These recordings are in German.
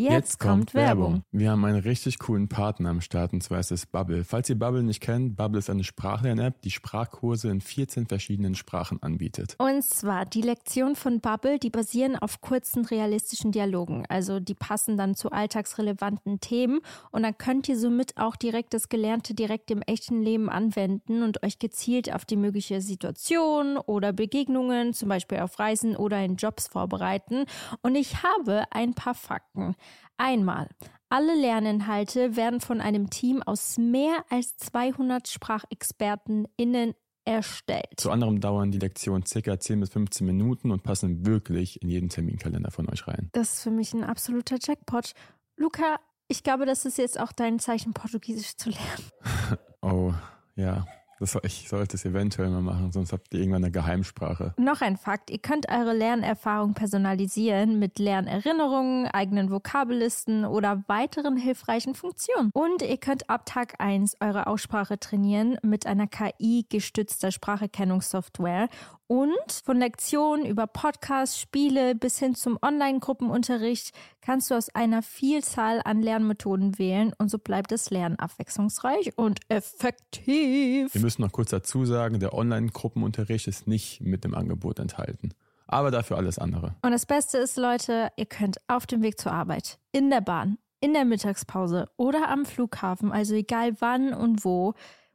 Jetzt, kommt Werbung. Wir haben einen richtig coolen Partner am Start und zwar ist es Bubble. Falls ihr Bubble nicht kennt, Bubble ist eine Sprachlern-App, die Sprachkurse in 14 verschiedenen Sprachen anbietet. Und zwar die Lektionen von Bubble, die basieren auf kurzen realistischen Dialogen. Also die passen dann zu alltagsrelevanten Themen und dann könnt ihr somit auch direkt das Gelernte direkt im echten Leben anwenden und euch gezielt auf die mögliche Situation oder Begegnungen, zum Beispiel auf Reisen oder in Jobs vorbereiten. Und ich habe ein paar Fakten. Einmal, alle Lerninhalte werden von einem Team aus mehr als 200 SprachexpertenInnen erstellt. Zu anderem dauern die Lektionen ca. 10 bis 15 Minuten und passen wirklich in jeden Terminkalender von euch rein. Das ist für mich ein absoluter Jackpot. Luca, ich glaube, das ist jetzt auch dein Zeichen, Portugiesisch zu lernen. oh, ja. Das, ich sollte es eventuell mal machen, sonst habt ihr irgendwann eine Geheimsprache. Noch ein Fakt, ihr könnt eure Lernerfahrung personalisieren mit Lernerinnerungen, eigenen Vokabellisten oder weiteren hilfreichen Funktionen. Und ihr könnt ab Tag 1 eure Aussprache trainieren mit einer KI-gestützter Spracherkennungssoftware und von Lektionen über Podcasts, Spiele bis hin zum Online-Gruppenunterricht kannst du aus einer Vielzahl an Lernmethoden wählen und so bleibt das Lernen abwechslungsreich und effektiv. Wir müssen noch kurz dazu sagen, der Online-Gruppenunterricht ist nicht mit dem Angebot enthalten. Aber dafür alles andere. Und das Beste ist, Leute, ihr könnt auf dem Weg zur Arbeit, in der Bahn, in der Mittagspause oder am Flughafen, also egal wann und wo,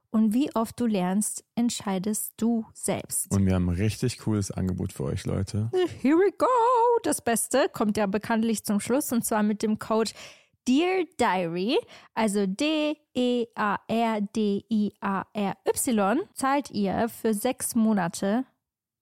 und wie oft du lernst, entscheidest du selbst. Und wir haben ein richtig cooles Angebot für euch, Leute. Here we go! Das Beste kommt ja bekanntlich zum Schluss und zwar mit dem Code Dear Diary, also D-E-A-R-D-I-A-R-Y, zahlt ihr für sechs Monate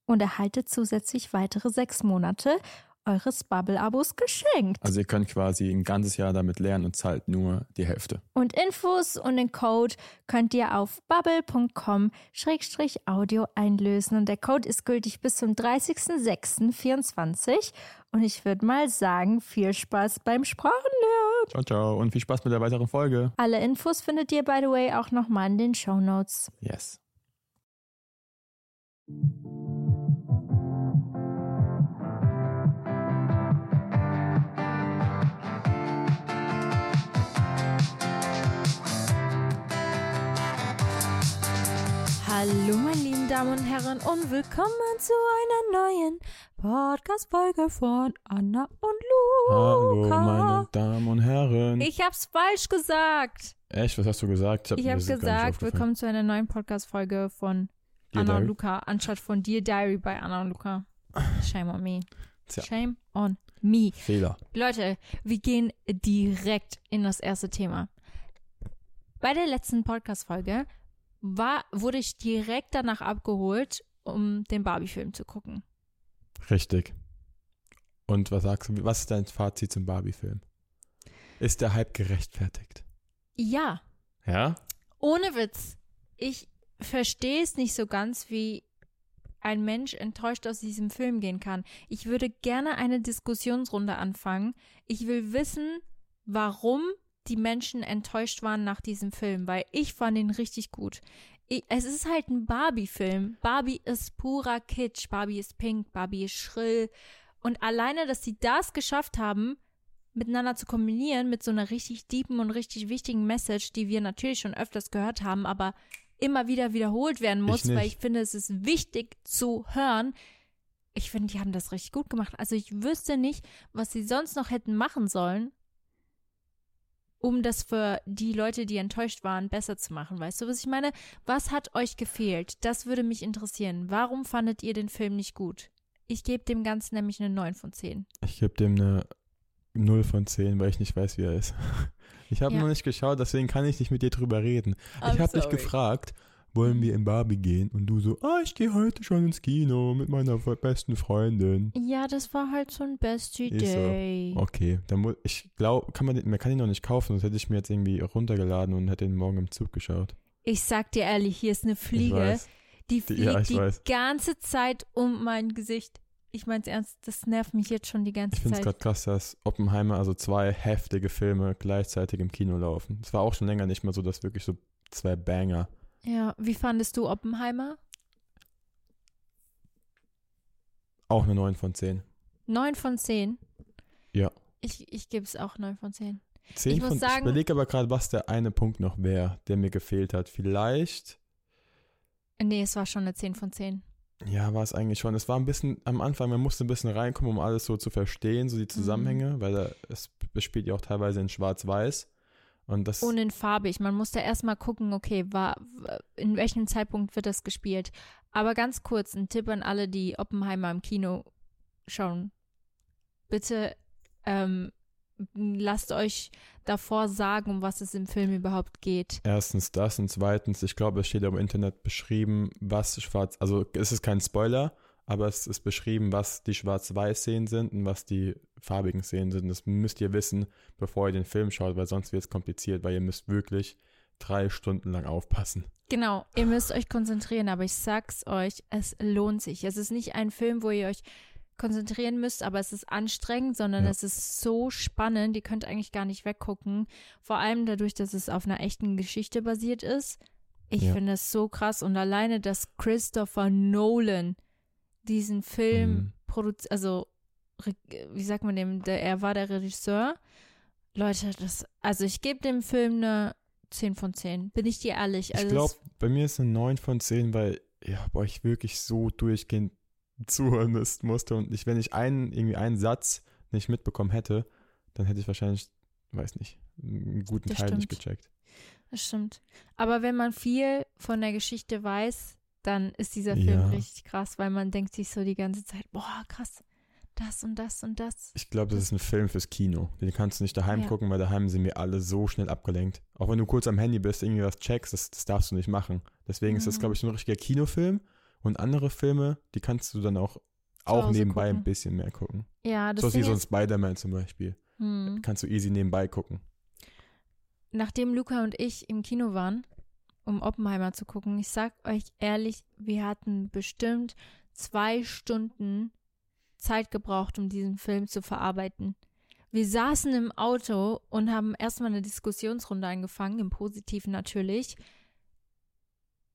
und erhaltet zusätzlich weitere sechs Monate eures Bubble-Abos geschenkt. Also ihr könnt quasi ein ganzes Jahr damit lernen und zahlt nur die Hälfte. Und Infos und den Code könnt ihr auf bubble.com-audio einlösen. Und der Code ist gültig bis zum 30.06.24. Und ich würde mal sagen, viel Spaß beim Sprachenlernen. Ciao, ciao. Und viel Spaß mit der weiteren Folge. Alle Infos findet ihr, by the way, auch nochmal in den Show Notes. Yes. Hallo, meine lieben Damen und Herren, und willkommen zu einer neuen Podcast-Folge von Anna und Luca. Hallo, meine Damen und Herren. Ich hab's falsch gesagt. Echt? Was hast du gesagt? Ich, hab ich habe gesagt, willkommen zu einer neuen Podcast-Folge von Dear Anna Diary? und Luca, anstatt von Dear Diary bei Anna und Luca. Shame on me. Tja. Shame on me. Fehler. Leute, wir gehen direkt in das erste Thema. Bei der letzten Podcast-Folge war, wurde ich direkt danach abgeholt, um den Barbie-Film zu gucken. Richtig. Und was sagst du, was ist dein Fazit zum Barbie-Film? Ist der Hype gerechtfertigt? Ja. Ja? Ohne Witz. Ich verstehe es nicht so ganz, wie ein Mensch enttäuscht aus diesem Film gehen kann. Ich würde gerne eine Diskussionsrunde anfangen. Ich will wissen, warum die Menschen enttäuscht waren nach diesem Film, weil ich fand ihn richtig gut. Ich, es ist halt ein Barbie-Film. Barbie ist purer Kitsch. Barbie ist pink, Barbie ist schrill. Und alleine, dass sie das geschafft haben, miteinander zu kombinieren mit so einer richtig deepen und richtig wichtigen Message, die wir natürlich schon öfters gehört haben, aber immer wieder wiederholt werden muss, ich weil ich finde, es ist wichtig zu hören. Ich finde, die haben das richtig gut gemacht. Also ich wüsste nicht, was sie sonst noch hätten machen sollen, um das für die Leute, die enttäuscht waren, besser zu machen. Weißt du, was ich meine? Was hat euch gefehlt? Das würde mich interessieren. Warum fandet ihr den Film nicht gut? Ich gebe dem Ganzen nämlich eine 9 von 10. Ich gebe dem eine 0 von 10, weil ich nicht weiß, wie er ist. Ich habe ja. noch nicht geschaut, deswegen kann ich nicht mit dir drüber reden. I'm ich habe dich gefragt, wollen wir in Barbie gehen? Und du so, ah, ich gehe heute schon ins Kino mit meiner besten Freundin. Ja, das war halt so ein Bestie Day. So. Okay, dann muss, ich glaube, kann man, man kann ihn noch nicht kaufen, sonst hätte ich mir jetzt irgendwie runtergeladen und hätte ihn morgen im Zug geschaut. Ich sag dir ehrlich, hier ist eine Fliege, die fliegt ja, die weiß. ganze Zeit um mein Gesicht. Ich mein's ernst, das nervt mich jetzt schon die ganze Zeit. Ich finde es gerade krass, dass Oppenheimer, also zwei heftige Filme gleichzeitig im Kino laufen. Es war auch schon länger nicht mehr so, dass wirklich so zwei Banger ja, wie fandest du Oppenheimer? Auch eine 9 von 10. 9 von 10? Ja. Ich, ich gebe es auch 9 von 10. 10 Ich von, muss sagen- ich überlege aber gerade, was der eine Punkt noch wäre, der mir gefehlt hat. Vielleicht, Nee, es war schon eine 10 von 10. ja, war es eigentlich schon. Es war ein bisschen am Anfang, man musste ein bisschen reinkommen, um alles so zu verstehen, so die Zusammenhänge, weil da, es, es spielt ja auch teilweise in Schwarz-Weiß. Und das, Und in farbig. Man musste erstmal gucken, okay, war, in welchem Zeitpunkt wird das gespielt. Aber ganz kurz, ein Tipp an alle, die Oppenheimer im Kino schauen. Bitte ähm, lasst euch davor sagen, um was es im Film überhaupt geht. Erstens das und zweitens, ich glaube, es steht im Internet beschrieben, was schwarz, also es ist kein Spoiler, aber es ist beschrieben, was die Schwarz-Weiß-Szenen sind und was die farbigen Szenen sind. Das müsst ihr wissen, bevor ihr den Film schaut, weil sonst wird es kompliziert, weil ihr müsst wirklich drei Stunden lang aufpassen. Genau, ihr müsst euch konzentrieren, aber ich sag's euch, es lohnt sich. Es ist nicht ein Film, wo ihr euch konzentrieren müsst, aber es ist anstrengend, sondern Ja. es ist so spannend, ihr könnt eigentlich gar nicht weggucken. Vor allem dadurch, dass es auf einer echten Geschichte basiert ist. Ich Ja. finde es so krass und alleine, dass Christopher Nolan diesen Film Mhm. produziert, also wie sagt man dem, der, er war der Regisseur. Leute, das, also ich gebe dem Film eine 10 von 10, bin ich dir ehrlich. Also ich glaube, bei mir ist eine 9 von 10, weil ja, boah, ich wirklich so durchgehend zuhören musste und ich, wenn ich einen, irgendwie einen Satz nicht mitbekommen hätte, dann hätte ich wahrscheinlich, weiß nicht, einen guten Das Teil nicht stimmt. gecheckt. Das stimmt. Aber wenn man viel von der Geschichte weiß, dann ist dieser Film Ja. richtig krass, weil man denkt sich so die ganze Zeit, boah, krass, das und das und das. Ich glaube, das ist ein Film fürs Kino. Den kannst du nicht daheim Ja. gucken, weil daheim sind wir alle so schnell abgelenkt. Auch wenn du kurz am Handy bist, irgendwie was checkst, das, das darfst du nicht machen. Deswegen ist das, Mhm. glaube ich, ein richtiger Kinofilm. Und andere Filme, die kannst du dann auch, auch nebenbei gucken. ein bisschen mehr gucken. Ja, das so wie so ein ist, Spider-Man zum Beispiel. hm, Kannst du easy nebenbei gucken. nachdem Luca und ich im Kino waren, um Oppenheimer zu gucken, ich sag euch ehrlich, wir hatten bestimmt zwei Stunden Zeit gebraucht, um diesen Film zu verarbeiten. Wir saßen im Auto und haben erstmal eine Diskussionsrunde angefangen, im Positiven natürlich,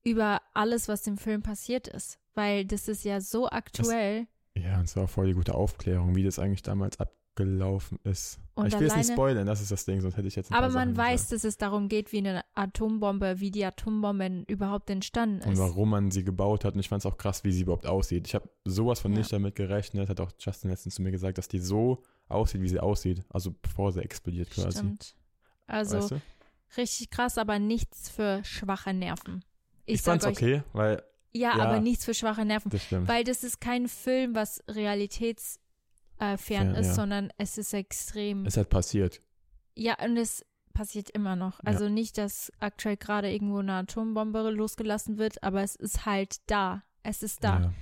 über alles, was im Film passiert ist. Weil das ist ja so aktuell. Ja, und es war voll die gute Aufklärung, wie das eigentlich damals abgelaufen ist. Und ich will es nicht alleine- spoilern, das ist das Ding, sonst hätte ich jetzt aber man Sachen weiß, gesagt. dass es darum geht, wie eine Atombombe, wie die Atombombe überhaupt entstanden Und ist. warum man sie gebaut hat. Und ich fand es auch krass, wie sie überhaupt aussieht. Ich habe sowas von Ja. nicht damit gerechnet. Hat auch Justin letztens zu mir gesagt, dass die so aussieht, wie sie aussieht. Also bevor sie explodiert quasi. Stimmt. Also weißt du? richtig krass, aber nichts für schwache Nerven. Ich, Ich, fand's euch, okay, weil ja, ja. aber nichts für schwache Nerven. das stimmt. Weil das ist kein Film, was realitätsfern äh, fern Fern, ist, ja. sondern es ist extrem. es hat passiert. ja, und es passiert immer noch. Also nicht, dass aktuell gerade irgendwo eine Atombombe losgelassen wird, aber es ist halt da. Es ist da. Ja.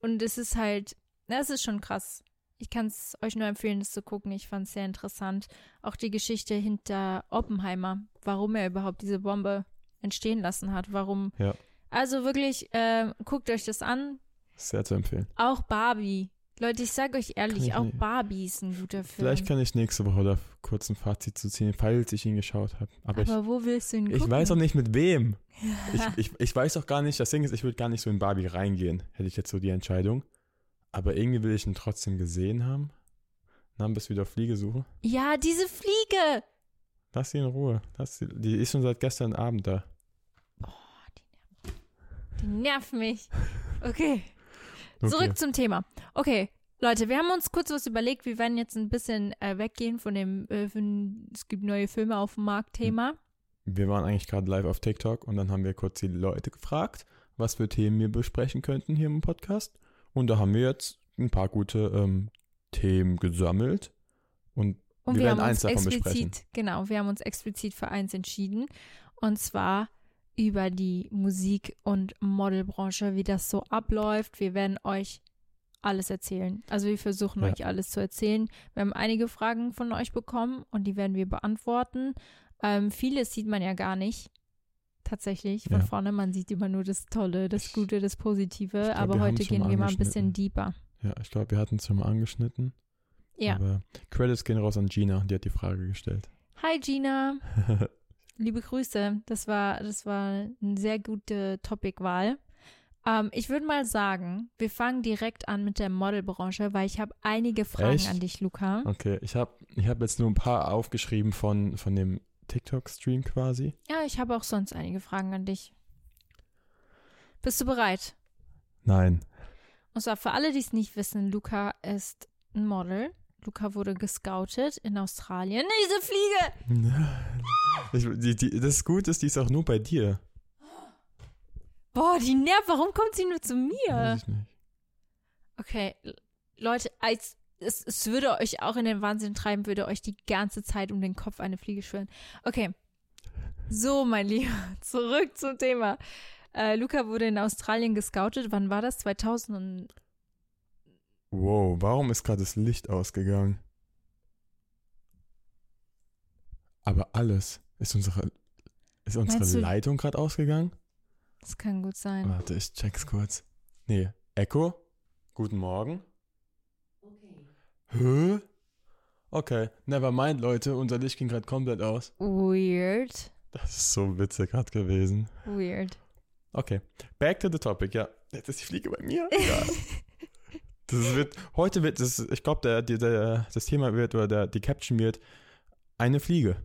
Und es ist halt, na, es ist schon krass. Ich kann es euch nur empfehlen, das zu gucken. Ich fand es sehr interessant. Auch die Geschichte hinter Oppenheimer, warum er überhaupt diese Bombe entstehen lassen hat. Warum. Ja. Also wirklich, äh, guckt euch das an. Sehr zu empfehlen. Auch Barbie. Leute, ich sage euch ehrlich, ich auch. Barbie ist ein guter Film. Vielleicht kann ich nächste Woche da kurz ein Fazit zu ziehen, falls ich ihn geschaut habe. Aber, Aber wo willst du ihn ich, gucken? ich weiß auch nicht mit wem. Ich, ich, ich weiß auch gar nicht, das Ding ist, ich würde gar nicht so in Barbie reingehen, hätte ich jetzt so die Entscheidung. Aber irgendwie will ich ihn trotzdem gesehen haben. Dann bist du wieder auf Fliegesuche. ja, diese Fliege. Lass sie in Ruhe. Lass sie, die ist schon seit gestern Abend da. Die nervt mich. Okay. Okay. Zurück zum Thema. Okay, Leute, wir haben uns kurz was überlegt. Wir werden jetzt ein bisschen äh, weggehen von dem, äh, von, es gibt neue Filme auf dem Markt Thema. Wir waren eigentlich gerade live auf TikTok und dann haben wir kurz die Leute gefragt, was für Themen wir besprechen könnten hier im Podcast. Und da haben wir jetzt ein paar gute ähm, Themen gesammelt. Und Und Wir wir, werden eins uns davon besprechen. genau, wir haben uns explizit für eins entschieden. Und zwar über die Musik- und Modelbranche, wie das so abläuft. Wir werden euch alles erzählen. Also wir versuchen Ja. euch alles zu erzählen. Wir haben einige Fragen von euch bekommen und die werden wir beantworten. Ähm, vieles sieht man ja gar nicht. Tatsächlich von Ja. vorne. Man sieht immer nur das Tolle, das Gute, das Positive. glaub, Aber heute gehen wir mal ein bisschen deeper. ja, ich glaube, wir hatten es schon mal angeschnitten. Ja. Aber Credits gehen raus an Gina, die hat die Frage gestellt. Hi Gina. Liebe Grüße. Das war, das war eine sehr gute Topicwahl. Ähm, ich würde mal sagen, wir fangen direkt an mit der Modelbranche, weil ich habe einige Fragen Echt? an dich, Luca. Okay, ich habe ich hab jetzt nur ein paar aufgeschrieben von, von dem TikTok-Stream quasi. Ja, ich habe auch sonst einige Fragen an dich. Bist du bereit? Nein. Und zwar für alle, die es nicht wissen, Luca ist ein Model. Luca wurde gescoutet in Australien. Diese Fliege! Ich, die, die, das Gute ist, die ist auch nur bei dir. Boah, die nervt. Warum kommt sie nur zu mir? Weiß ich nicht. Okay, Leute, als, es, es würde euch auch in den Wahnsinn treiben, würde euch die ganze Zeit um den Kopf eine Fliege schwirren. Okay. So, mein Lieber, zurück zum Thema. Äh, Luca wurde in Australien gescoutet. Wann war das? 2000 und Wow, warum ist gerade das Licht ausgegangen? Aber alles. Ist unsere, ist unsere Meinst du- Leitung gerade ausgegangen? Das kann gut sein. Warte, ich check's kurz. Nee, Echo? Guten Morgen? Hä? Okay, never mind, Leute. Unser Licht ging gerade komplett aus. Weird. Das ist so witzig gerade gewesen. Weird. Okay, back to the topic. Ja, jetzt ist die Fliege bei mir. Ja. Das wird, heute wird, das, ich glaube, der, der, der, das Thema wird, oder der, die Caption wird, eine Fliege.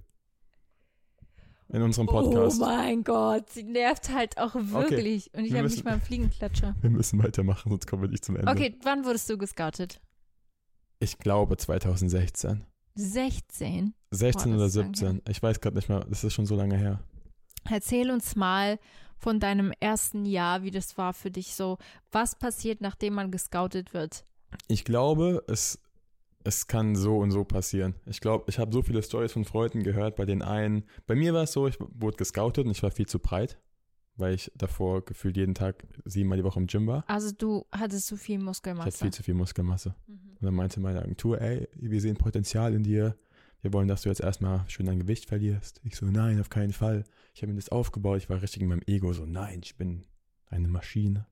In unserem Podcast. Oh mein Gott, sie nervt halt auch wirklich. Und ich wir habe nicht mal einen Fliegenklatscher. Wir müssen weitermachen, sonst kommen wir nicht zum Ende. Okay, wann wurdest du gescoutet? Ich glaube 2016. 16. 16 Boah, oder das ist lang 17. Ich weiß gerade nicht mehr, das ist schon so lange her. Erzähl uns mal von deinem ersten Jahr, wie das war für dich so. Was passiert, nachdem man gescoutet wird? Ich glaube, es, es kann so und so passieren. Ich glaube, ich habe so viele Stories von Freunden gehört. Bei den einen, bei mir war es so, ich wurde gescoutet und ich war viel zu breit, weil ich davor gefühlt jeden Tag siebenmal die Woche im Gym war. Also du hattest zu viel Ich hatte Muskelmasse. viel zu viel Muskelmasse. Mhm. Und dann meinte meine Agentur, ey, wir sehen Potenzial in dir. Wir wollen, dass du jetzt erstmal schön dein Gewicht verlierst. Ich so, nein, auf keinen Fall. Ich habe mir das aufgebaut. Ich war richtig in meinem Ego so, nein, ich bin eine Maschine.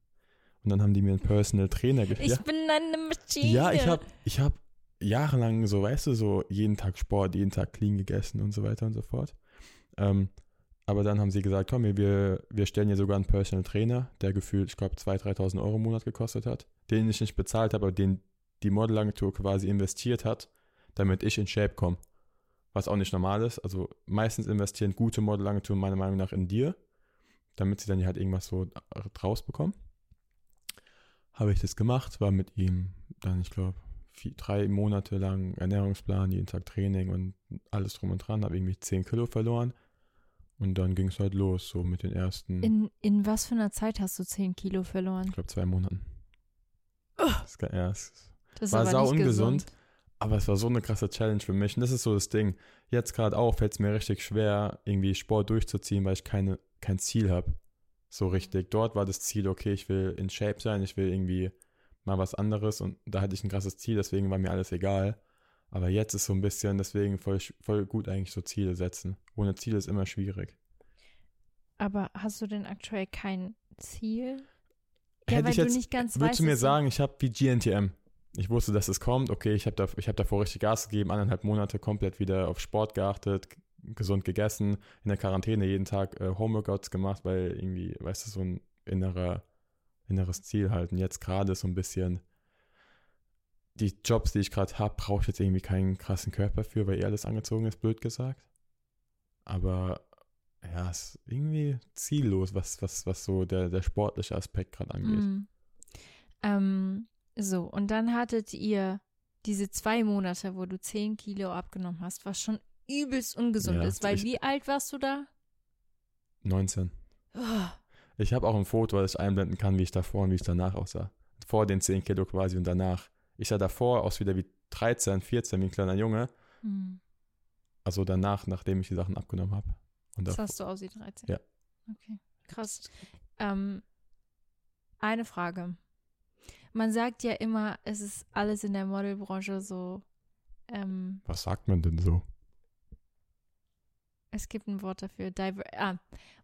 Und dann haben die mir einen Personal Trainer Ich geschickt. bin eine Maschine. Ja, ich habe ich hab jahrelang so, weißt du, so jeden Tag Sport, jeden Tag clean gegessen und so weiter und so fort. Ähm, aber dann haben sie gesagt, komm, wir, wir stellen hier sogar einen Personal Trainer, der gefühlt, ich glaube, 2.000, 3.000 Euro im Monat gekostet hat, den ich nicht bezahlt habe, aber den die Modelagentur quasi investiert hat, damit ich in Shape komme. Was auch nicht normal ist. Also meistens investieren gute Modelagenturen meiner Meinung nach in dir, damit sie dann halt irgendwas so draus bekommen. Habe ich das gemacht, war mit ihm dann, ich glaube, drei Monate lang Ernährungsplan, jeden Tag Training und alles drum und dran, habe irgendwie 10 Kilo verloren. Und dann ging es halt los, so mit den ersten, In, in was für einer Zeit hast du 10 Kilo verloren? ich glaube, zwei Monaten. Das, ga- ja, Das ist War aber sau nicht ungesund. gesund. aber es war so eine krasse Challenge für mich. Und das ist so das Ding. Jetzt gerade auch fällt es mir richtig schwer, irgendwie Sport durchzuziehen, weil ich keine, kein Ziel habe. So richtig. Dort war das Ziel, okay, ich will in Shape sein, ich will irgendwie mal was anderes und da hatte ich ein krasses Ziel, deswegen war mir alles egal. Aber jetzt ist so ein bisschen, deswegen voll, voll gut eigentlich so Ziele setzen. Ohne Ziel ist immer schwierig. Aber hast du denn aktuell kein Ziel? Ja, Hätte weil ich du jetzt, nicht ganz würdest weißt, du mir du- sagen, ich habe wie GNTM. Ich wusste, dass es kommt. Okay, ich habe da, ich hab davor richtig Gas gegeben, anderthalb Monate komplett wieder auf Sport geachtet, gesund gegessen, in der Quarantäne jeden Tag äh, Homeworkouts gemacht, weil irgendwie, weißt du, so ein innerer, inneres Ziel halt. Und jetzt gerade so ein bisschen die Jobs, die ich gerade habe, brauche ich jetzt irgendwie keinen krassen Körper für, weil eh alles angezogen ist, blöd gesagt. Aber ja, es ist irgendwie ziellos, was, was, was so der, der sportliche Aspekt gerade angeht. Mm. Ähm, so, und dann hattet ihr diese zwei Monate, wo du 10 Kilo abgenommen hast, was schon übelst ungesund Ja, ist. Weil ich- wie alt warst du da? 19. Oh, Ich habe auch ein Foto, das ich einblenden kann, wie ich davor und wie ich danach aussah. Vor den 10 Kilo quasi und danach. Ich sah davor aus wieder wie 13, 14, wie ein kleiner Junge. hm. Also danach, nachdem ich die Sachen abgenommen habe. Und Das hast du aus wie 13. Ja. Okay, krass. Ähm, eine Frage. Man sagt ja immer, es ist alles in der Modelbranche so. Ähm, Was sagt man denn so? Es gibt ein Wort dafür. Diver ah,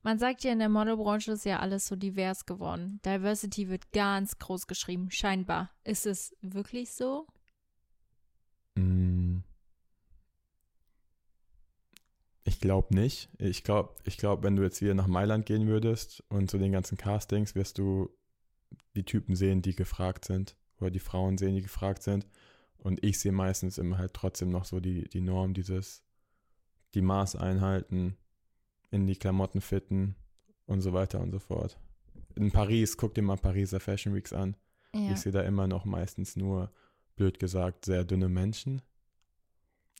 man sagt ja in der Modelbranche ist ja alles so divers geworden. Diversity wird ganz groß geschrieben, scheinbar. Ist es wirklich so? Mm. Ich glaube nicht. Ich glaube, ich glaub, wenn du jetzt wieder nach Mailand gehen würdest und zu den ganzen Castings, wirst du die Typen sehen, die gefragt sind. Oder die Frauen sehen, die gefragt sind. Und ich sehe meistens immer halt trotzdem noch so die, die Norm, dieses, die Maß einhalten, in die Klamotten fitten und so weiter und so fort. In Paris, guck dir mal Pariser Fashion Weeks an. Ja. Ich sehe da immer noch meistens nur, blöd gesagt, sehr dünne Menschen.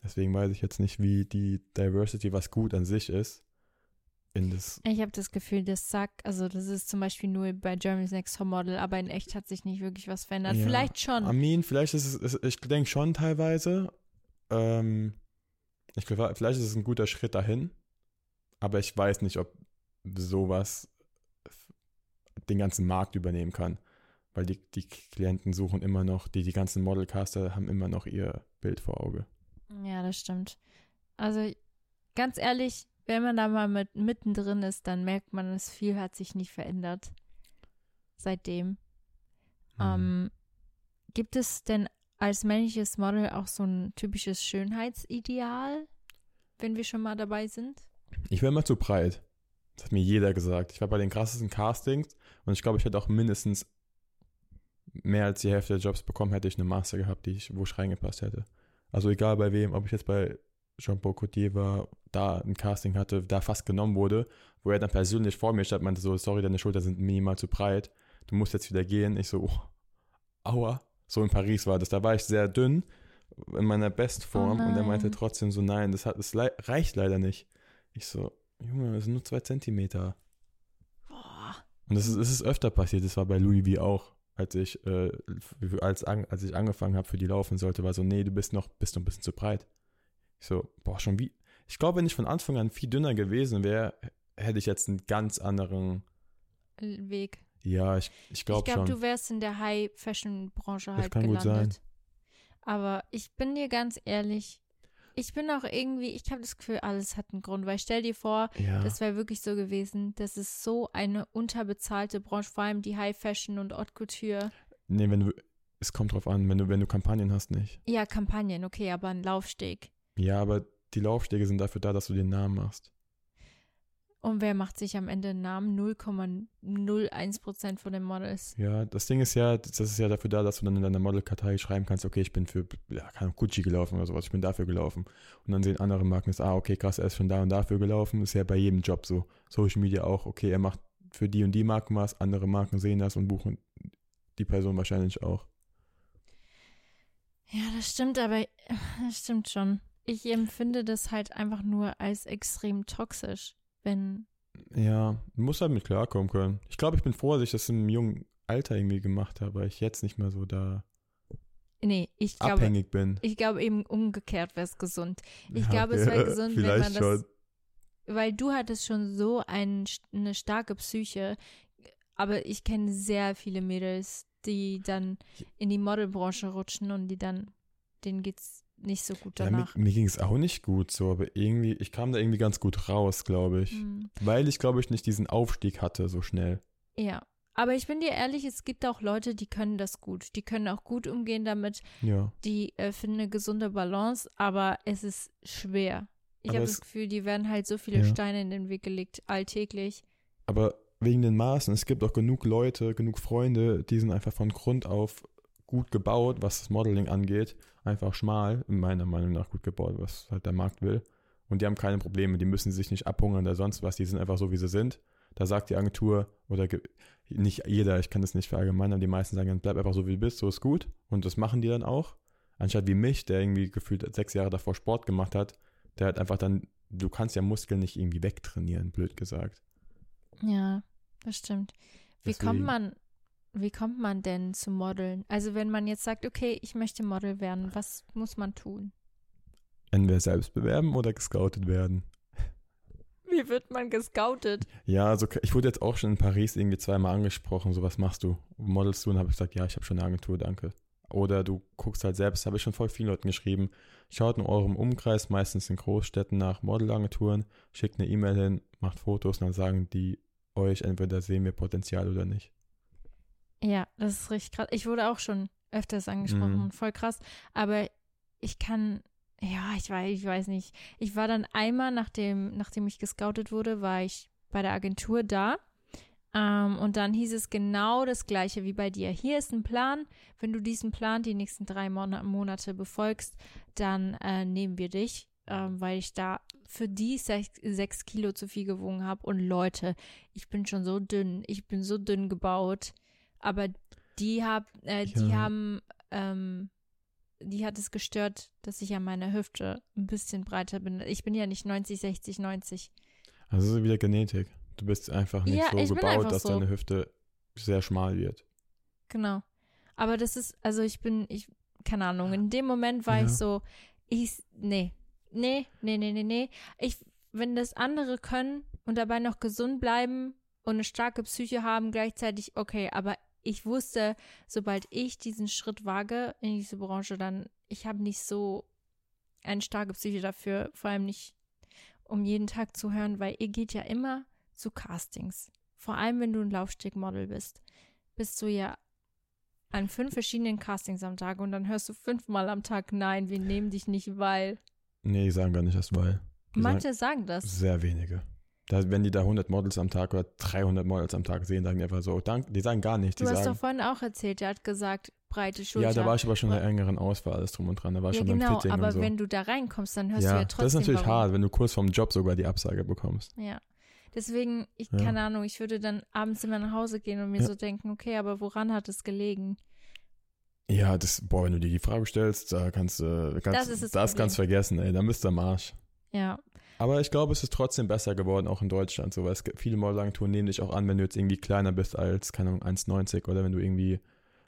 Deswegen weiß ich jetzt nicht, wie die Diversity, was gut an sich ist, in das. Ich habe das Gefühl, das sagt, also das ist zum Beispiel nur bei Germany's Next Top Model, aber in echt hat sich nicht wirklich was verändert. Ja. Vielleicht schon. Armin, vielleicht ist es, ich denke schon teilweise. Ähm, ich glaube, vielleicht ist es ein guter Schritt dahin, aber ich weiß nicht, ob sowas den ganzen Markt übernehmen kann, weil die, die Klienten suchen immer noch, die, die ganzen Modelcaster haben immer noch ihr Bild vor Auge. Ja, das stimmt. Also ganz ehrlich, wenn man da mal mit mittendrin ist, dann merkt man, dass viel hat sich nicht verändert seitdem. Mhm. Ähm, gibt es denn als männliches Model auch so ein typisches Schönheitsideal, wenn wir schon mal dabei sind? Ich wäre mal zu breit. Das hat mir jeder gesagt. Ich war bei den krassesten Castings und ich glaube, ich hätte auch mindestens mehr als die Hälfte der Jobs bekommen, hätte ich eine Master gehabt, die ich, wo ich reingepasst hätte. Also egal bei wem, ob ich jetzt bei Jean-Paul Coutier war, da ein Casting hatte, da fast genommen wurde, wo er dann persönlich vor mir stand, meinte so, sorry, deine Schultern sind minimal zu breit, du musst jetzt wieder gehen. Ich so, oh, aua. So in Paris war das. Da war ich sehr dünn in meiner Bestform oh und er meinte trotzdem so, nein, das, hat, das reicht leider nicht. Ich so, Junge, das sind nur zwei Zentimeter. Boah. Und das ist, das ist öfter passiert. Das war bei Louis V auch als ich, äh, als, als ich angefangen habe, für die laufen sollte, war so, nee, du bist noch, bist noch ein bisschen zu breit. Ich so, boah, schon wie. Ich glaube, wenn ich von Anfang an viel dünner gewesen wäre, hätte ich jetzt einen ganz anderen Weg. Ja, ich, ich glaube glaub, schon. Ich glaube, du wärst in der High-Fashion-Branche halt das kann gelandet. Gut sein. Aber ich bin dir ganz ehrlich, ich bin auch irgendwie, ich habe das Gefühl, alles hat einen Grund, weil stell dir vor, ja. das wäre wirklich so gewesen, das ist so eine unterbezahlte Branche, vor allem die High Fashion und Haute Couture. Nee, wenn du, es kommt drauf an, wenn du, wenn du Kampagnen hast, nicht. Ja, Kampagnen, okay, aber ein Laufsteg. Ja, aber die Laufstege sind dafür da, dass du den Namen machst. Und wer macht sich am Ende einen Namen? 0,01% von den Models. Ja, das Ding ist ja, das ist ja dafür da, dass du dann in deiner Modelkartei schreiben kannst, okay, ich bin für ja, Gucci gelaufen oder sowas, ich bin dafür gelaufen. Und dann sehen andere Marken es, ah, okay, krass, er ist schon da und dafür gelaufen. Ist ja bei jedem Job so. Social Media auch, okay, er macht für die und die Marken was, andere Marken sehen das und buchen die Person wahrscheinlich auch. Ja, das stimmt, aber das stimmt schon. Ich empfinde das halt einfach nur als extrem toxisch wenn. Ja, muss halt mit klarkommen können. Ich glaube, ich bin froh, dass ich das im jungen Alter irgendwie gemacht habe, weil ich jetzt nicht mehr so da nee, ich glaube, abhängig bin. Ich glaube eben umgekehrt wäre es gesund. Ich ja, glaube, es wäre gesund, wenn man das. Schon. Weil du hattest schon so ein, eine starke Psyche, aber ich kenne sehr viele Mädels, die dann in die Modelbranche rutschen und die dann, denen geht's nicht so gut danach. Ja, mir, mir ging es auch nicht gut so, aber irgendwie, ich kam da irgendwie ganz gut raus, glaube ich. Mhm. Weil ich, glaube ich, nicht diesen Aufstieg hatte so schnell. Ja. Aber ich bin dir ehrlich, es gibt auch Leute, die können das gut. Die können auch gut umgehen damit. Ja. Die äh, finden eine gesunde Balance, aber es ist schwer. Ich habe das Gefühl, die werden halt so viele ja. Steine in den Weg gelegt, alltäglich. Aber wegen den Maßen, es gibt auch genug Leute, genug Freunde, die sind einfach von Grund auf gut gebaut, was das Modeling angeht. Einfach schmal, meiner Meinung nach gut gebaut, was halt der Markt will. Und die haben keine Probleme, die müssen sich nicht abhungern oder sonst was, die sind einfach so, wie sie sind. Da sagt die Agentur oder nicht jeder, ich kann das nicht verallgemeinern, die meisten sagen, bleib einfach so, wie du bist, so ist gut. Und das machen die dann auch. Anstatt wie mich, der irgendwie gefühlt sechs Jahre davor Sport gemacht hat, der hat einfach dann, du kannst ja Muskeln nicht irgendwie wegtrainieren, blöd gesagt. Ja, das stimmt. Wie Deswegen. kommt man wie kommt man denn zu Modeln? Also wenn man jetzt sagt, okay, ich möchte Model werden, was muss man tun? Entweder selbst bewerben oder gescoutet werden. Wie wird man gescoutet? Ja, also ich wurde jetzt auch schon in Paris irgendwie zweimal angesprochen, so was machst du? Modelst du? Und habe ich gesagt, ja, ich habe schon eine Agentur, danke. Oder du guckst halt selbst, habe ich schon voll vielen Leuten geschrieben. Schaut in eurem Umkreis, meistens in Großstädten, nach Modelagenturen, schickt eine E-Mail hin, macht Fotos und dann sagen die euch, entweder sehen wir Potenzial oder nicht. Ja, das ist richtig krass. Ich wurde auch schon öfters angesprochen, mhm. voll krass. Aber ich kann, ja, ich weiß, ich weiß nicht. Ich war dann einmal, nachdem, nachdem ich gescoutet wurde, war ich bei der Agentur da. Ähm, und dann hieß es genau das gleiche wie bei dir. Hier ist ein Plan. Wenn du diesen Plan die nächsten drei Mon Monate befolgst, dann äh, nehmen wir dich, ähm, weil ich da für die sech, sechs Kilo zu viel gewogen habe. Und Leute, ich bin schon so dünn. Ich bin so dünn gebaut. Aber die, hab, äh, ja. die haben, ähm, die hat es gestört, dass ich an meiner Hüfte ein bisschen breiter bin. Ich bin ja nicht 90, 60, 90. Also wieder Genetik. Du bist einfach nicht ja, so gebaut, dass so. deine Hüfte sehr schmal wird. Genau. Aber das ist, also ich bin, ich, keine Ahnung, in dem Moment war ja. ich so, ich, nee, nee, nee, nee, nee, nee. Ich, wenn das andere können und dabei noch gesund bleiben und eine starke Psyche haben gleichzeitig, okay, aber ich wusste, sobald ich diesen Schritt wage in diese Branche, dann, ich habe nicht so eine starke Psyche dafür, vor allem nicht, um jeden Tag zu hören, weil ihr geht ja immer zu Castings. Vor allem, wenn du ein Laufstegmodel bist, bist du ja an fünf verschiedenen Castings am Tag und dann hörst du fünfmal am Tag, nein, wir nehmen dich nicht, weil. Nee, die sagen gar nicht erst weil. Die Manche sagen, sagen, das. Sehr wenige. Da, wenn die da 100 Models am Tag oder 300 Models am Tag sehen, sagen die einfach so, dank, die sagen gar nicht. Du hast sagen, doch vorhin auch erzählt, der hat gesagt, breite Schulter. Ja, da war ich aber schon in der engeren Auswahl, alles drum und dran. Da war ja, schon genau, beim Fitting aber und so. wenn du da reinkommst, dann hörst ja, du ja trotzdem. Das ist natürlich warum. hart, wenn du kurz vorm Job sogar die Absage bekommst. Ja. Deswegen, ich ja. keine Ahnung, ich würde dann abends immer nach Hause gehen und mir so denken, okay, aber woran hat es gelegen? Ja, das, boah, wenn du dir die Frage stellst, da kannst du, kannst, das, das kannst vergessen, ey, dann bist du am Arsch. Ja. Aber ich glaube, es ist trotzdem besser geworden, auch in Deutschland, so, weil es gibt viele Modellagenturen nehmen dich auch an, wenn du jetzt irgendwie kleiner bist als, keine Ahnung, 1,90 oder wenn du irgendwie,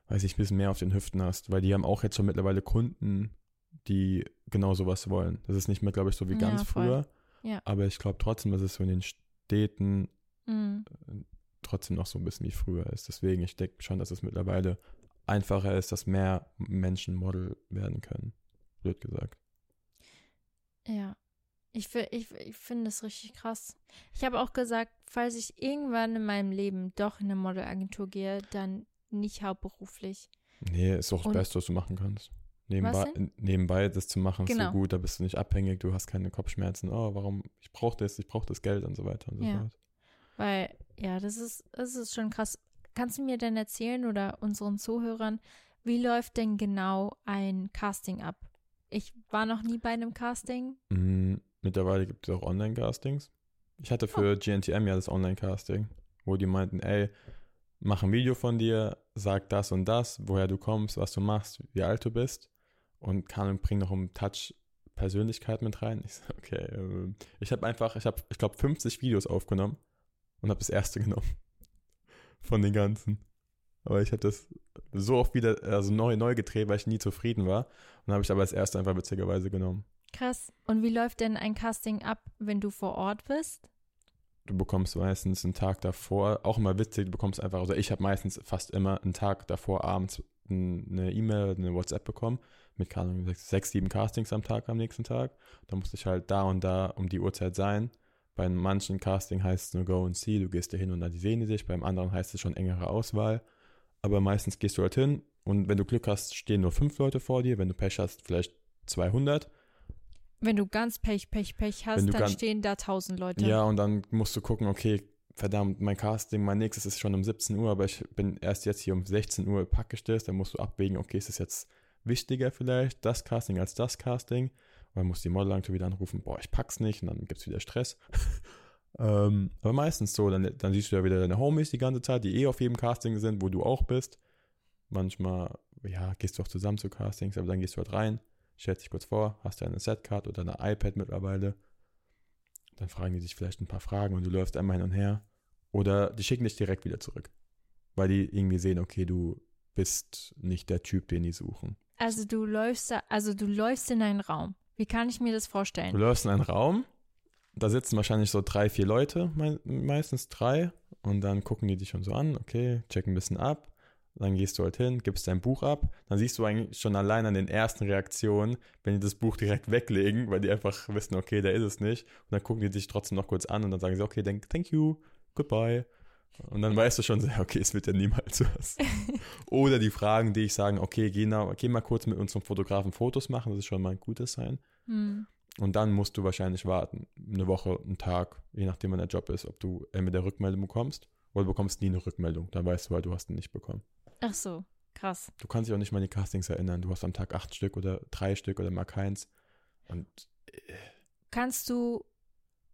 weiß ich, ein bisschen mehr auf den Hüften hast, weil die haben auch jetzt schon mittlerweile Kunden, die genau sowas wollen. Das ist nicht mehr, glaube ich, so wie ganz ja, früher. Ja. Aber ich glaube trotzdem, dass es so in den Städten mhm. trotzdem noch so ein bisschen wie früher ist. Deswegen, ich denke schon, dass es mittlerweile einfacher ist, dass mehr Menschen Model werden können. Blöd gesagt. Ja. Ich, ich, ich finde das richtig krass. Ich habe auch gesagt, falls ich irgendwann in meinem Leben doch in eine Modelagentur gehe, dann nicht hauptberuflich. Nee, ist auch das Beste, was du machen kannst. Nebenbei, nebenbei das zu machen, genau. ist so gut, da bist du nicht abhängig, du hast keine Kopfschmerzen, oh, warum, ich brauche das, ich brauche das Geld und so weiter und so ja. fort. Weil, ja, das ist, das ist schon krass. Kannst du mir denn erzählen oder unseren Zuhörern, wie läuft denn genau ein Casting ab? Ich war noch nie bei einem Casting. Mm, mittlerweile gibt es auch Online-Castings. Ich hatte für oh. GNTM ja das Online-Casting, wo die meinten, ey, mach ein Video von dir, sag das und das, woher du kommst, was du machst, wie alt du bist und kann und bring noch einen Touch Persönlichkeit mit rein. Ich so, okay, äh, ich habe einfach, ich habe, ich glaube, 50 Videos aufgenommen und habe das erste genommen von den ganzen. Aber ich habe das so oft wieder, also neu, neu gedreht, weil ich nie zufrieden war. Und habe ich aber als erste einfach witzigerweise genommen. Krass. Und wie läuft denn ein Casting ab, wenn du vor Ort bist? Du bekommst meistens einen Tag davor, auch immer witzig, du bekommst einfach, also ich habe meistens fast immer einen Tag davor abends eine E-Mail, eine WhatsApp bekommen mit, keine sechs, sechs, sieben Castings am Tag am nächsten Tag. Da musste ich halt da und da um die Uhrzeit sein. Bei manchen Casting heißt es nur Go and See, du gehst da hin und dann sehen die dich. Beim anderen heißt es schon engere Auswahl. Aber meistens gehst du halt hin und wenn du Glück hast, stehen nur fünf Leute vor dir. Wenn du Pech hast, vielleicht 200. Wenn du ganz Pech, Pech, Pech hast, dann ganz, stehen da 1000 Leute. Ja, und dann musst du gucken, okay, verdammt, mein Casting, mein nächstes ist schon um 17 Uhr, aber ich bin erst jetzt hier um 16 Uhr packgestellt, dann musst du abwägen, okay, ist es jetzt wichtiger vielleicht, das Casting als das Casting. Und dann muss die Modellagentur wieder anrufen, boah, ich pack's nicht und dann gibt's wieder Stress. ähm, aber meistens so, dann, dann siehst du ja wieder deine Homies die ganze Zeit, die eh auf jedem Casting sind, wo du auch bist. Manchmal, ja, gehst du auch zusammen zu Castings, aber dann gehst du halt rein, stellst dich kurz vor, hast du eine Setcard oder eine iPad mittlerweile. Dann fragen die dich vielleicht ein paar Fragen und du läufst einmal hin und her. Oder die schicken dich direkt wieder zurück. Weil die irgendwie sehen, okay, du bist nicht der Typ, den die suchen. Also du läufst da, also du läufst in einen Raum. Wie kann ich mir das vorstellen? Du läufst in einen Raum, da sitzen wahrscheinlich so drei, vier Leute, meistens drei, und dann gucken die dich schon so an, okay, checken ein bisschen ab. Dann gehst du halt hin, gibst dein Buch ab. Dann siehst du eigentlich schon allein an den ersten Reaktionen, wenn die das Buch direkt weglegen, weil die einfach wissen, okay, der ist es nicht. Und dann gucken die dich trotzdem noch kurz an und dann sagen sie, okay, thank, thank you, goodbye. Und dann weißt du schon, okay, es wird ja niemals was. Oder die Fragen, die ich sagen, okay, geh, na, geh mal kurz mit unserem Fotografen Fotos machen, das ist schon mal ein gutes Sein. Hm. Und dann musst du wahrscheinlich warten, eine Woche, einen Tag, je nachdem, wann der Job ist, ob du mit der Rückmeldung bekommst Oder du bekommst nie eine Rückmeldung. Da weißt du halt, du hast ihn nicht bekommen. Ach so, krass. Du kannst dich auch nicht mal an die Castings erinnern. Du hast am Tag acht Stück oder drei Stück oder mal keins. Und äh, Kannst du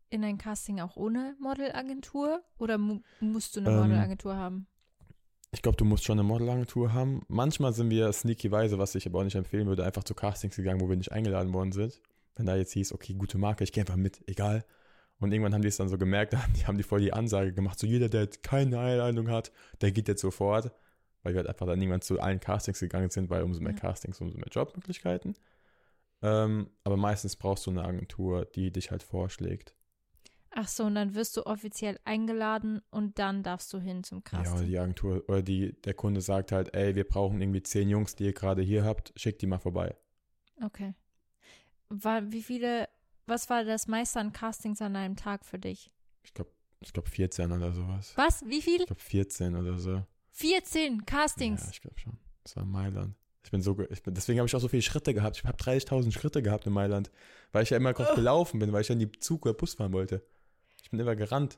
in ein Casting auch ohne Modelagentur oder mu musst du eine Ähm, Modelagentur haben? ich glaube, du musst schon eine Modelagentur haben. Manchmal sind wir sneakyweise, was ich aber auch nicht empfehlen würde, einfach zu Castings gegangen, wo wir nicht eingeladen worden sind. Wenn da jetzt hieß, okay, gute Marke, ich gehe einfach mit, egal. Und irgendwann haben die es dann so gemerkt, da haben die, haben die voll die Ansage gemacht, so jeder, der keine Einladung hat, der geht jetzt sofort. Weil wir halt einfach dann niemand zu allen Castings gegangen sind, weil umso mehr Ja. Castings, umso mehr Jobmöglichkeiten. Ähm, aber meistens brauchst du eine Agentur, die dich halt vorschlägt. Ach so, und dann wirst du offiziell eingeladen und dann darfst du hin zum Ja, Casting. die Agentur, oder die, der Kunde sagt halt, ey, wir brauchen irgendwie zehn Jungs, die ihr gerade hier habt, schickt die mal vorbei. Okay. War, wie viele, was war das meiste an Castings an einem Tag für dich? Ich glaube, ich glaube 14 oder sowas. Was? Wie viel? Ich glaube 14 oder so. 14 Castings. Ja, ich glaube schon. Das war in Mailand. Ich bin so, ich bin, deswegen habe ich auch so viele Schritte gehabt. Ich habe 30.000 Schritte gehabt in Mailand, weil ich ja immer Oh. gelaufen bin, weil ich ja in die Zug oder Bus fahren wollte. Ich bin immer gerannt.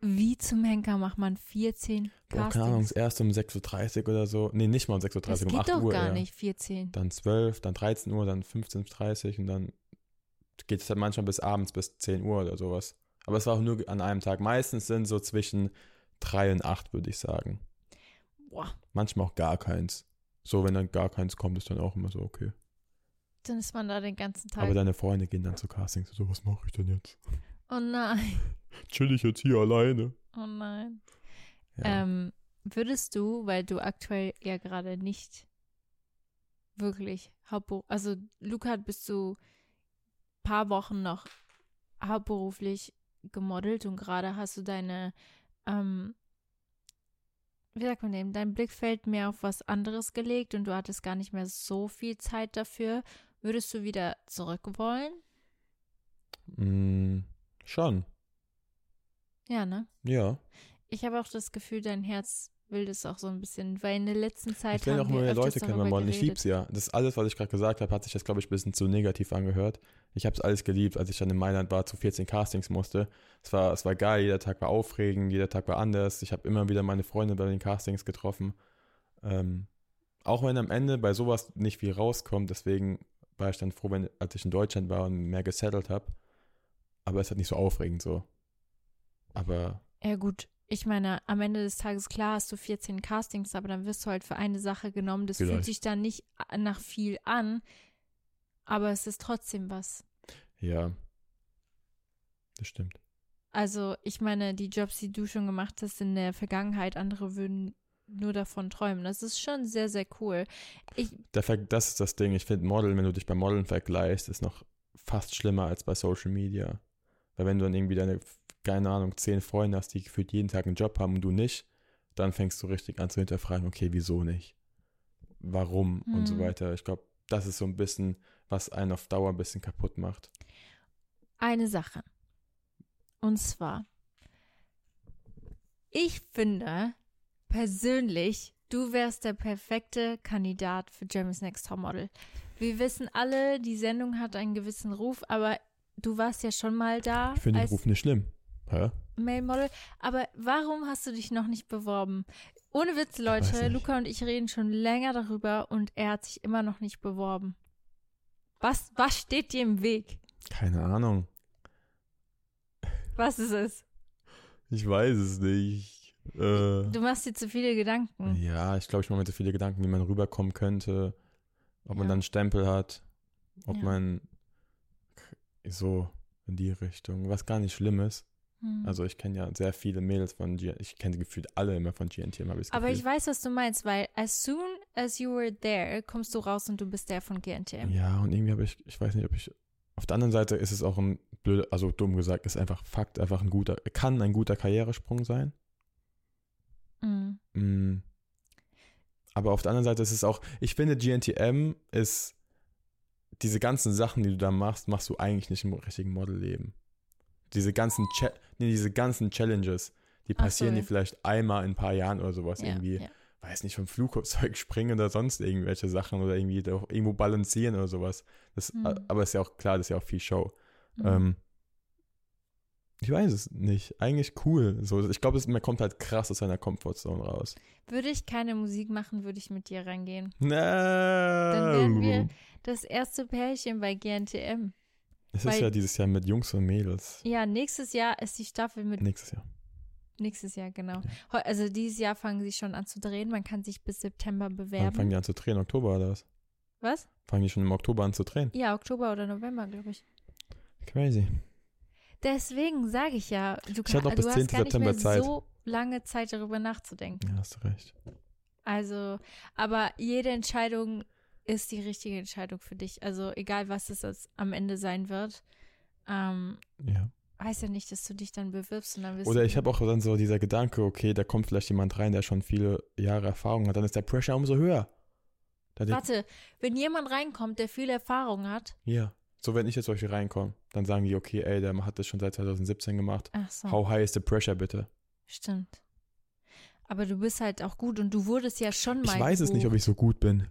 Wie zum Henker macht man 14 Boah, keine Ahnung, Castings? erst um 6.30 Uhr oder so. Nee, nicht mal um 6.30 Das Uhr, um geht 8 doch Uhr. gar eher. nicht, 14. Dann 12, dann 13 Uhr, dann 15.30 Uhr und dann geht es halt manchmal bis abends, bis 10 Uhr oder sowas. Aber es war auch nur an einem Tag. Meistens sind so zwischen 3 und 8, würde ich sagen. Boah, Manchmal auch gar keins. So, wenn dann gar keins kommt, ist dann auch immer so, okay. dann ist man da den ganzen Tag. Aber deine Freunde gehen dann zu Castings. So, was mache ich denn jetzt? oh nein, Chill ich jetzt hier alleine? oh nein. Ja. Ähm, würdest du, weil du aktuell ja gerade nicht wirklich hauptberuflich, also Luca hat bis zu paar Wochen noch hauptberuflich gemodelt und gerade hast du deine, ähm, wie sagt man dem, dein Blickfeld mehr auf was anderes gelegt und du hattest gar nicht mehr so viel Zeit dafür. Würdest du wieder zurück wollen? Mm, schon. Ja, ne? Ja. Ich habe auch das Gefühl, dein Herz will das auch so ein bisschen, weil in der letzten Zeit Ich lerne auch neue öfters Leute kennen Modeln. Ich lieb's ja. Das ist alles, was ich gerade gesagt habe, hat sich jetzt, glaube ich, ein bisschen zu negativ angehört. Ich habe es alles geliebt, als ich dann in Mailand war, zu 14 Castings musste. Es war, es war geil, jeder Tag war aufregend, jeder Tag war anders. Ich habe immer wieder meine Freunde bei den Castings getroffen. Ähm, auch wenn am Ende bei sowas nicht viel rauskommt, deswegen war ich dann froh, wenn, als ich in Deutschland war und mehr gesettelt habe. Aber es halt nicht so aufregend so. Aber Ja, gut. Ich meine, am Ende des Tages, klar, hast du 14 Castings, aber dann wirst du halt für eine Sache genommen. Das fühlt Vielleicht. sich dann nicht nach viel an, aber es ist trotzdem was. ja, das stimmt. Also, ich meine, die Jobs, die du schon gemacht hast in der Vergangenheit, andere würden nur davon träumen. Das ist schon sehr, sehr cool. Ich, das ist das Ding. Ich finde Modeln, wenn du dich bei Modeln vergleichst, ist noch fast schlimmer als bei Social Media. Weil wenn du dann irgendwie deine, keine Ahnung, zehn Freunde hast, die gefühlt jeden Tag einen Job haben und du nicht, dann fängst du richtig an zu hinterfragen, okay, wieso nicht? Warum und so Hm. weiter. Ich glaube, das ist so ein bisschen, was einen auf Dauer ein bisschen kaputt macht. eine Sache. Und zwar, ich finde persönlich, du wärst der perfekte Kandidat für Jeremy's Next Topmodel. Wir wissen alle, die Sendung hat einen gewissen Ruf, aber du warst ja schon mal da Ich finde den Ruf nicht schlimm. Hä? Male Model. Aber warum hast du dich noch nicht beworben? Ohne Witz, Leute. Luca und ich reden schon länger darüber und er hat sich immer noch nicht beworben. Was, was steht dir im Weg? Keine Ahnung. Was ist es? Ich weiß es nicht. Äh, Du machst dir zu viele Gedanken. Ja, ich glaube, ich mache mir so viele Gedanken, wie man rüberkommen könnte, ob man Ja. dann einen Stempel hat, ob Ja. man so in die Richtung, was gar nicht schlimm ist. Hm. Also ich kenne ja sehr viele Mädels von GNTM, ich kenne gefühlt alle immer von GNTM, habe ich Aber ich weiß, was du meinst, weil as soon as you were there, kommst du raus und du bist der von GNTM. Ja, und irgendwie habe ich, ich weiß nicht, ob ich, auf der anderen Seite ist es auch ein blöder, also dumm gesagt, ist einfach Fakt, einfach ein guter, kann ein guter Karrieresprung sein. Mhm. Mm. Aber auf der anderen Seite ist es auch, ich finde, GNTM ist diese ganzen Sachen, die du da machst, machst du eigentlich nicht im richtigen Modelleben. Diese ganzen, Cha nee, diese ganzen Challenges, die so, passieren ja. dir vielleicht einmal in ein paar Jahren oder sowas Ja, irgendwie. ja. Weiß nicht, vom Flugzeug springen oder sonst irgendwelche Sachen oder irgendwie irgendwo balancieren oder sowas. Das, Mhm. Aber ist ja auch klar, das ist ja auch viel Show. Mhm. Ähm, Ich weiß es nicht. Eigentlich cool. So, ich glaube, man kommt halt krass aus seiner Comfortzone raus. Würde ich keine Musik machen, würde ich mit dir reingehen. No. Dann wären wir das erste Pärchen bei GNTM. Es ist ja dieses Jahr mit Jungs und Mädels. Ja, nächstes Jahr ist die Staffel mit. Nächstes Jahr. Nächstes Jahr, genau. Ja. Also dieses Jahr fangen sie schon an zu drehen. Man kann sich bis September bewerben. Dann fangen die an zu drehen? Oktober oder was? Was? Fangen die schon im Oktober an zu drehen? Ja, Oktober oder November, glaube ich. Crazy. Deswegen sage ich ja, du, ich kann, du hast gar September nicht mehr Zeit. so lange Zeit darüber nachzudenken. Ja, hast du recht. Also, aber jede Entscheidung ist die richtige Entscheidung für dich. Also egal, was es am Ende sein wird. Ähm, ja. Heißt ja nicht, dass du dich dann bewirbst und dann Oder ich habe auch dann so dieser Gedanke, okay, da kommt vielleicht jemand rein, der schon viele Jahre Erfahrung hat, dann ist der Pressure umso höher. Da Warte, wenn jemand reinkommt, der viel Erfahrung hat. Ja. So, wenn ich jetzt zum Beispiel reinkomme, dann sagen die, okay, ey, der hat das schon seit 2017 gemacht. Ach so. How high is the pressure, bitte? Stimmt. Aber du bist halt auch gut und du wurdest ja schon mal. Ich weiß es nicht, ob ich so gut bin.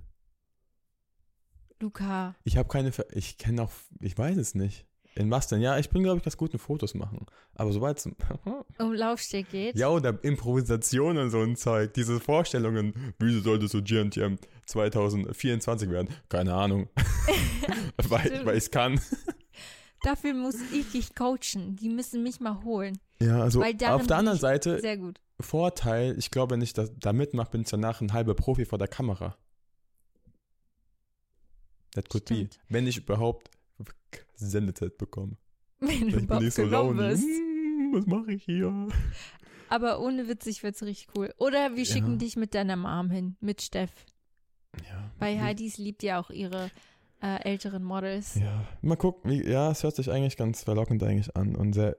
Luca. Ich habe keine, Ver ich kenne auch, ich weiß es nicht. In was denn? Ja, ich bin, glaube ich, ganz gut in Fotos machen. Aber sobald es um Laufsteg geht. Ja, oder Improvisation und so ein Zeug. Diese Vorstellungen, wie sollte so GNTM 2024 werden? Keine Ahnung. weil, weil ich es kann. Dafür muss ich dich coachen. Die müssen mich mal holen. Ja, also auf der anderen Seite, sehr gut. Vorteil, ich glaube, wenn ich das, da mitmache, bin ich danach ein halber Profi vor der Kamera. That could Stimmt. be. Wenn ich überhaupt Sendezeit bekomme. Wenn du überhaupt so bist. Hm, was mache ich hier? Aber ohne witzig wird es richtig cool. Oder wir schicken ja. dich mit deiner Mom hin, mit Steff. Ja. Bei Heidis liebt ja auch ihre äh, älteren Models. Ja, mal gucken. Wie, ja, es hört sich eigentlich ganz verlockend eigentlich an und sehr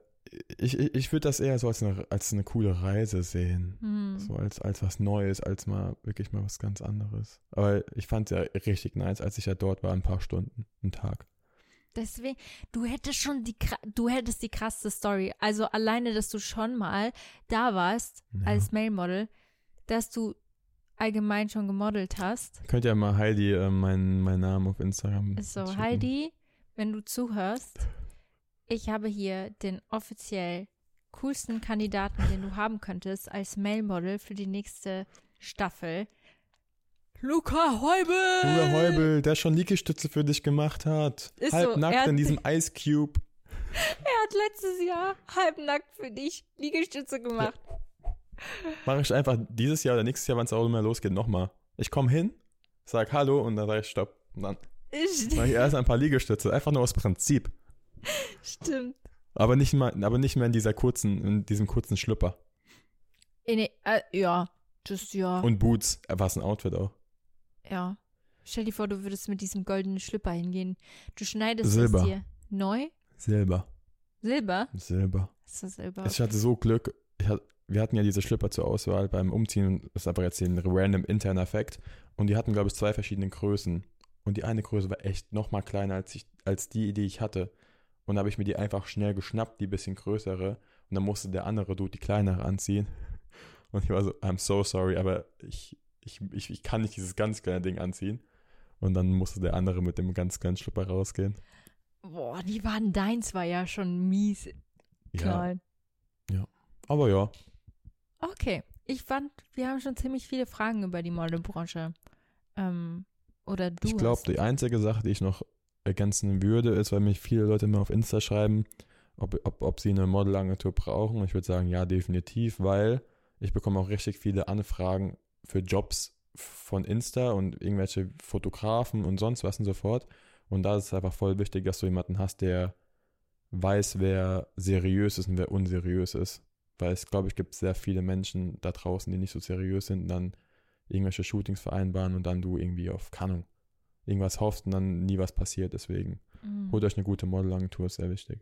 ich, ich, ich würde das eher so als eine, als eine coole Reise sehen. Hm. So als, als was Neues, als mal wirklich mal was ganz anderes. Aber ich fand es ja richtig nice, als ich ja dort war, ein paar Stunden, einen Tag. Deswegen, du hättest schon die, du hättest die krasse Story. Also alleine, dass du schon mal da warst ja. als Mailmodel, dass du allgemein schon gemodelt hast. Könnt ihr mal Heidi äh, meinen mein Namen auf Instagram. So, schicken. Heidi, wenn du zuhörst, ich habe hier den offiziell coolsten Kandidaten, den du haben könntest als Mailmodel für die nächste Staffel. Luca Heubel! Luca Heubel, der schon Liegestütze für dich gemacht hat. Ist halbnackt so, in diesem Ice Cube. Er hat letztes Jahr halbnackt für dich Liegestütze gemacht. Ja. Mache ich einfach dieses Jahr oder nächstes Jahr, wenn es auch immer losgeht, nochmal. Ich komme hin, sag Hallo und dann sage ich Stopp. Und dann mache ich erst ein paar Liegestütze. Einfach nur aus Prinzip. Stimmt. Aber nicht, mal, aber nicht mehr in dieser kurzen, in diesem kurzen Schlüpper. In, äh, ja, das ja. Und Boots, äh, war es ein Outfit auch. Ja. Stell dir vor, du würdest mit diesem goldenen Schlüpper hingehen. Du schneidest Silber. es dir neu. Silber. Silber? Silber. Ist das Silber? Ich hatte so Glück. Hatte, wir hatten ja diese Schlüpper zur Auswahl beim Umziehen. Das ist aber jetzt ein random interner Effekt. Und die hatten, glaube ich, zwei verschiedene Größen. Und die eine Größe war echt noch mal kleiner als, ich, als die, die ich hatte. Und dann habe ich mir die einfach schnell geschnappt, die bisschen größere. Und dann musste der andere Dude die kleinere anziehen. Und ich war so, I'm so sorry, aber ich, ich, ich, ich kann nicht dieses ganz kleine Ding anziehen. Und dann musste der andere mit dem ganz kleinen Schlüpper rausgehen. Boah, die waren deins war ja schon mies klein. Ja. ja. Aber ja. Okay. Ich fand, wir haben schon ziemlich viele Fragen über die Modelbranche. Ähm, oder du. Ich glaube, die einzige Sache, die ich noch ergänzen würde, ist, weil mich viele Leute immer auf Insta schreiben, ob, ob, ob sie eine Modelagentur brauchen. Ich würde sagen, ja, definitiv, weil ich bekomme auch richtig viele Anfragen für Jobs von Insta und irgendwelche Fotografen und sonst was und so fort. Und da ist es einfach voll wichtig, dass du jemanden hast, der weiß, wer seriös ist und wer unseriös ist. Weil es, glaube ich, gibt sehr viele Menschen da draußen, die nicht so seriös sind und dann irgendwelche Shootings vereinbaren und dann du irgendwie auf Kannung irgendwas hoffst und dann nie was passiert. Deswegen mhm. holt euch eine gute Modelagentur, ist sehr wichtig.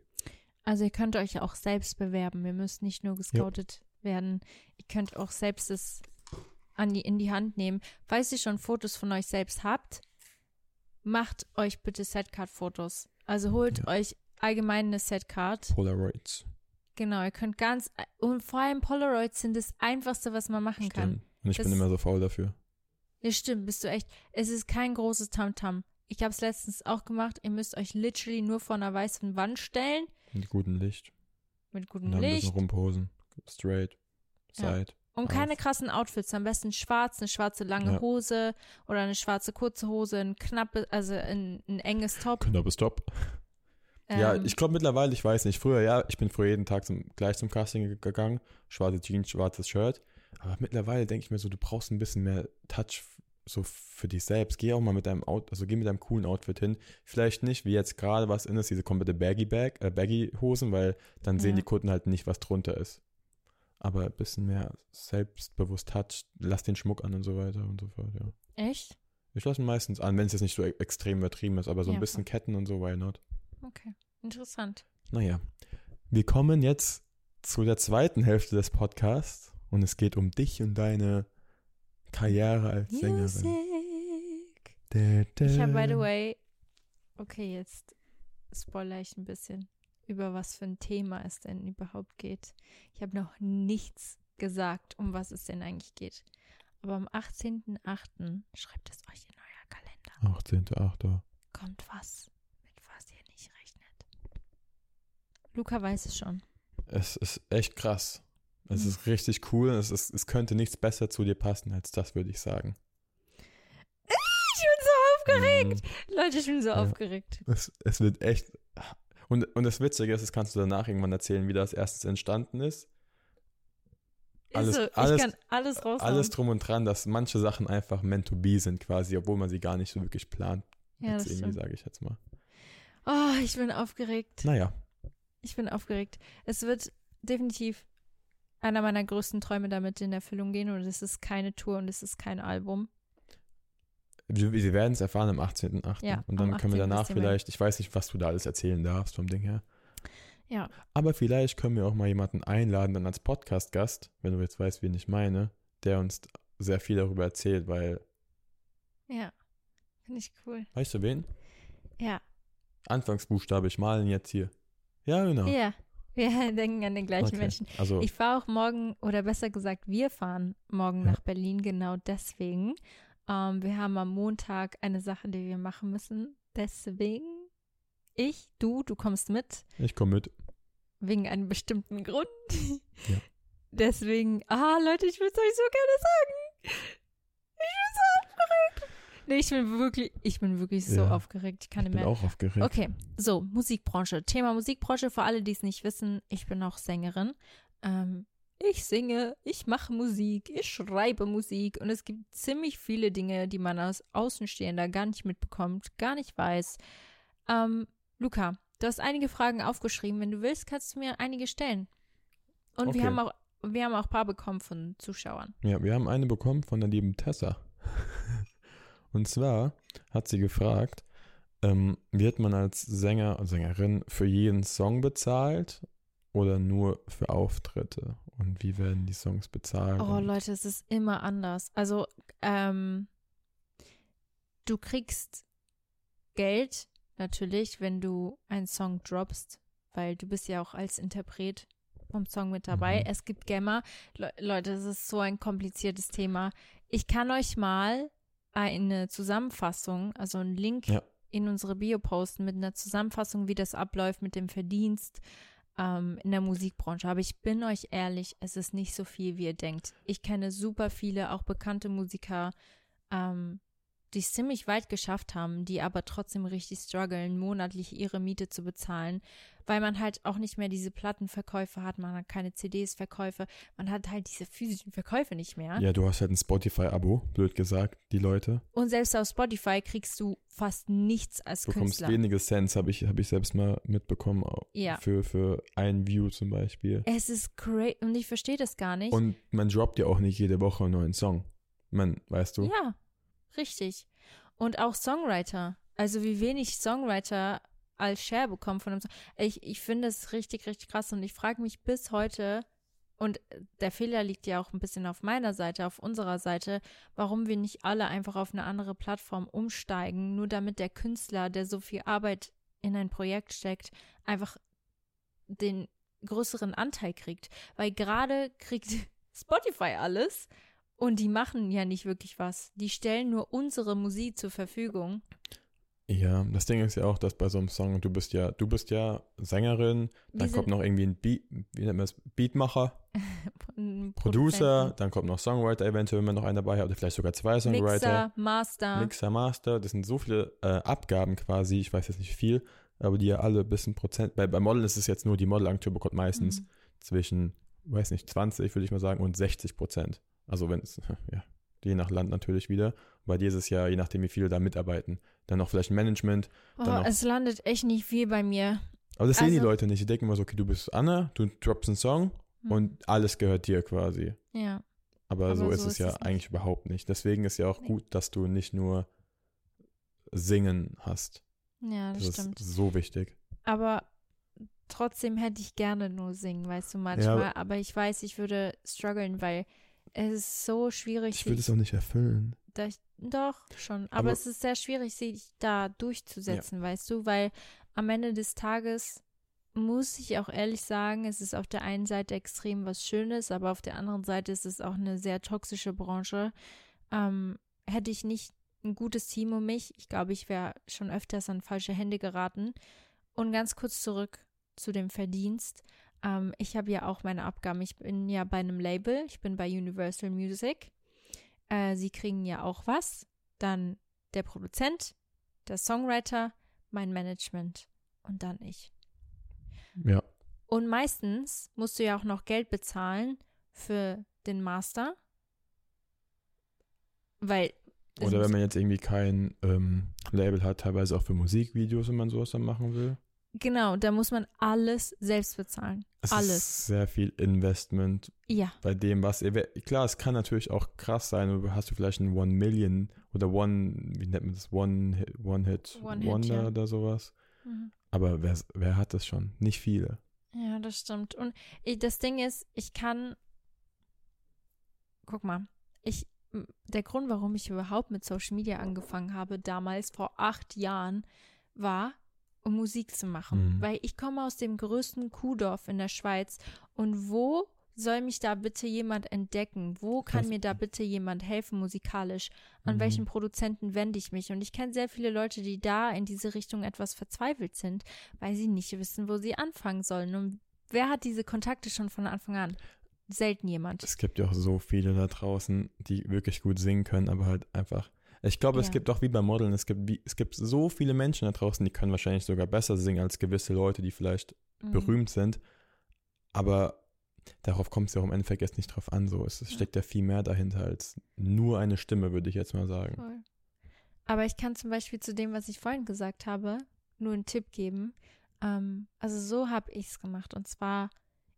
Also ihr könnt euch auch selbst bewerben. Ihr müsst nicht nur gescoutet ja. werden. Ihr könnt auch selbst es an die, in die Hand nehmen. Falls ihr schon Fotos von euch selbst habt, macht euch bitte Setcard-Fotos. Also holt ja. euch allgemein eine Setcard. Polaroids. Genau, ihr könnt ganz, und vor allem Polaroids sind das Einfachste, was man machen Stimmt. kann. Und ich das, bin immer so faul dafür. Ja, stimmt, bist du echt. Es ist kein großes Tamtam. -Tam. Ich habe es letztens auch gemacht. Ihr müsst euch literally nur vor einer weißen Wand stellen. Mit gutem Licht. Mit gutem und Licht. Und rumposen. Straight. Side. Ja. Und keine krassen Outfits, am besten schwarz, eine schwarze lange ja. Hose oder eine schwarze kurze Hose, ein knappes, also ein, ein enges Top. Knappes Top. Ähm, ja, ich glaube mittlerweile, ich weiß nicht, früher, ja, ich bin früher jeden Tag zum, gleich zum Casting gegangen, schwarze Jeans, schwarzes Shirt, aber mittlerweile denke ich mir so, du brauchst ein bisschen mehr Touch so für dich selbst. Geh auch mal mit deinem Out, also geh mit deinem coolen Outfit hin. Vielleicht nicht, wie jetzt gerade was in ist, diese komplette Baggy Bag, äh, Baggy Hosen, weil dann sehen ja. die Kunden halt nicht, was drunter ist aber ein bisschen mehr selbstbewusst hat, lass den Schmuck an und so weiter und so fort, ja. Echt? Ich lasse ihn meistens an, wenn es jetzt nicht so e-, extrem übertrieben ist, aber so ja, ein bisschen okay. Ketten und so, why not? Okay, interessant. Naja, wir kommen jetzt zu der zweiten Hälfte des Podcasts und es geht um dich und deine Karriere als Music. Sängerin. Da, da. Ich habe, by the way, okay, jetzt spoiler ich ein bisschen über was für ein Thema es denn überhaupt geht. Ich habe noch nichts gesagt, um was es denn eigentlich geht. Aber am 18.08. schreibt es euch in euer Kalender. 18.08. Kommt was, mit was ihr nicht rechnet. Luca weiß es schon. Es ist echt krass. Es mhm. ist richtig cool. Es, ist, es könnte nichts besser zu dir passen als das, würde ich sagen. Ich bin so aufgeregt. Mhm. Leute, ich bin so ja. aufgeregt. Es, es wird echt und, und das Witzige ist, das kannst du danach irgendwann erzählen, wie das erstens entstanden ist. Alles, so, alles, alles, alles drum und dran, dass manche Sachen einfach meant to be sind quasi, obwohl man sie gar nicht so wirklich plant. Ja, das irgendwie, sage ich jetzt mal. Oh, ich bin aufgeregt. Naja. Ich bin aufgeregt. Es wird definitiv einer meiner größten Träume damit in Erfüllung gehen und es ist keine Tour und es ist kein Album. Wir, wir werden es erfahren am 18.8. Ja, und dann können wir danach vielleicht, ich weiß nicht, was du da alles erzählen darfst vom Ding her. Ja. Aber vielleicht können wir auch mal jemanden einladen, dann als Podcast-Gast, wenn du jetzt weißt, wen ich meine, der uns sehr viel darüber erzählt, weil. Ja, finde ich cool. Weißt du wen? Ja. Anfangsbuchstabe, ich malen jetzt hier. Ja, genau. Ja, wir denken an den gleichen okay. Menschen. Also, ich fahre auch morgen, oder besser gesagt, wir fahren morgen ja. nach Berlin genau deswegen, ähm, wir haben am Montag eine Sache, die wir machen müssen. Deswegen, ich, du, du kommst mit. Ich komme mit. Wegen einem bestimmten Grund. Ja. Deswegen, ah, Leute, ich würde es euch so gerne sagen. Ich. Nee, ich bin wirklich, ich bin wirklich so ja, aufgeregt. Ich kann ich bin mehr. auch aufgeregt. Okay, so, Musikbranche. Thema Musikbranche, für alle, die es nicht wissen, ich bin auch Sängerin. Ähm, ich singe, ich mache Musik, ich schreibe Musik und es gibt ziemlich viele Dinge, die man als Außenstehender gar nicht mitbekommt, gar nicht weiß. Ähm, Luca, du hast einige Fragen aufgeschrieben. Wenn du willst, kannst du mir einige stellen. Und okay. wir haben auch wir haben auch ein paar bekommen von Zuschauern. Ja, wir haben eine bekommen von der lieben Tessa. und zwar hat sie gefragt, ähm, wird man als Sänger und Sängerin für jeden Song bezahlt oder nur für Auftritte? Und wie werden die Songs bezahlt? Oh Leute, es ist immer anders. Also, ähm, du kriegst Geld natürlich, wenn du einen Song droppst, weil du bist ja auch als Interpret vom Song mit dabei. Mhm. Es gibt Gamma. Le Leute, das ist so ein kompliziertes Thema. Ich kann euch mal eine Zusammenfassung, also einen Link ja. in unsere Bio posten mit einer Zusammenfassung, wie das abläuft mit dem Verdienst ähm, in der Musikbranche. Aber ich bin euch ehrlich, es ist nicht so viel, wie ihr denkt. Ich kenne super viele, auch bekannte Musiker, ähm, die es ziemlich weit geschafft haben, die aber trotzdem richtig strugglen, monatlich ihre Miete zu bezahlen, weil man halt auch nicht mehr diese Plattenverkäufe hat, man hat keine CDs-Verkäufe, man hat halt diese physischen Verkäufe nicht mehr. Ja, du hast halt ein Spotify-Abo, blöd gesagt, die Leute. Und selbst auf Spotify kriegst du fast nichts als du Künstler. Du bekommst wenige Cents, habe ich, hab ich selbst mal mitbekommen, ja. für, für ein View zum Beispiel. Es ist crazy und ich verstehe das gar nicht. Und man droppt ja auch nicht jede Woche einen neuen Song. Man, weißt du? Ja, richtig. Und auch Songwriter. Also wie wenig Songwriter als Share bekommen von einem Song. Ich, ich finde es richtig, richtig krass und ich frage mich bis heute, und der Fehler liegt ja auch ein bisschen auf meiner Seite, auf unserer Seite, warum wir nicht alle einfach auf eine andere Plattform umsteigen, nur damit der Künstler, der so viel Arbeit in ein Projekt steckt, einfach den größeren Anteil kriegt. Weil gerade kriegt Spotify alles und die machen ja nicht wirklich was. Die stellen nur unsere Musik zur Verfügung. Ja, das Ding ist ja auch, dass bei so einem Song, du bist ja, du bist ja Sängerin, dann kommt noch irgendwie ein Beat, wie nennt man das, Beatmacher, Producer, dann kommt noch Songwriter eventuell, wenn man noch einen dabei hat, oder vielleicht sogar zwei Songwriter. Mixer, Master. Mixer, Master, das sind so viele äh, Abgaben quasi, ich weiß jetzt nicht viel, aber die ja alle ein bisschen Prozent, bei, bei Model ist es jetzt nur, die Modelagentur bekommt meistens mhm. zwischen, weiß nicht, 20 würde ich mal sagen und 60 Prozent. Also wenn es, ja, je nach Land natürlich wieder. Bei dir ist es ja, je nachdem, wie viele da mitarbeiten. Dann noch vielleicht ein Management. Oh, es landet echt nicht viel bei mir. Aber das also, sehen die also Leute nicht. Die denken immer so, okay, du bist Anna, du droppst einen Song hm. und alles gehört dir quasi. Ja. Aber, Aber so, ist, so ist es ja es eigentlich überhaupt nicht. Deswegen ist ja auch gut, dass du nicht nur Singen hast. Ja, das, das stimmt. ist so wichtig. Aber trotzdem hätte ich gerne nur singen, weißt du, manchmal. Ja, aber, aber ich weiß, ich würde strugglen, weil es ist so schwierig. Ich würde es auch nicht erfüllen. Ich, doch, schon. Aber, aber, es ist sehr schwierig, sich da durchzusetzen, ja. weißt du, weil am Ende des Tages muss ich auch ehrlich sagen, es ist auf der einen Seite extrem was Schönes, aber auf der anderen Seite ist es auch eine sehr toxische Branche. Ähm, hätte ich nicht ein gutes Team um mich, ich glaube, ich wäre schon öfters an falsche Hände geraten. Und ganz kurz zurück zu dem Verdienst. Ähm, ich habe ja auch meine Abgaben. Ich bin ja bei einem Label. Ich bin bei Universal Music. Äh, sie kriegen ja auch was. Dann der Produzent, der Songwriter, mein Management und dann ich. Ja. Und meistens musst du ja auch noch Geld bezahlen für den Master. Weil. Oder wenn man jetzt irgendwie kein ähm, Label hat, teilweise auch für Musikvideos, wenn man sowas dann machen will. Genau, da muss man alles selbst bezahlen. Es alles. Ist sehr viel Investment. Ja. Bei dem, was klar, es kann natürlich auch krass sein. Du hast du vielleicht ein One Million oder One, wie nennt man das, One Hit, One Hit One Wonder Hit, ja. oder sowas. Mhm. Aber wer, wer hat das schon? Nicht viele. Ja, das stimmt. Und ich, das Ding ist, ich kann. Guck mal, ich. Der Grund, warum ich überhaupt mit Social Media angefangen habe, damals vor acht Jahren, war, um Musik zu machen. Mhm. Weil ich komme aus dem größten Kuhdorf in der Schweiz und wo soll mich da bitte jemand entdecken? Wo kann Krass. mir da bitte jemand helfen musikalisch? An mhm. welchen Produzenten wende ich mich? Und ich kenne sehr viele Leute, die da in diese Richtung etwas verzweifelt sind, weil sie nicht wissen, wo sie anfangen sollen. Und wer hat diese Kontakte schon von Anfang an? Selten jemand. Es gibt ja auch so viele da draußen, die wirklich gut singen können, aber halt einfach ich glaube, ja. es gibt auch wie beim Modeln, es gibt, wie, es gibt so viele Menschen da draußen, die können wahrscheinlich sogar besser singen als gewisse Leute, die vielleicht mhm. berühmt sind. Aber darauf kommt es ja auch im Endeffekt jetzt nicht drauf an. So. Es, es steckt ja viel mehr dahinter als nur eine Stimme, würde ich jetzt mal sagen. Voll. Aber ich kann zum Beispiel zu dem, was ich vorhin gesagt habe, nur einen Tipp geben. Ähm, also so habe ich es gemacht. Und zwar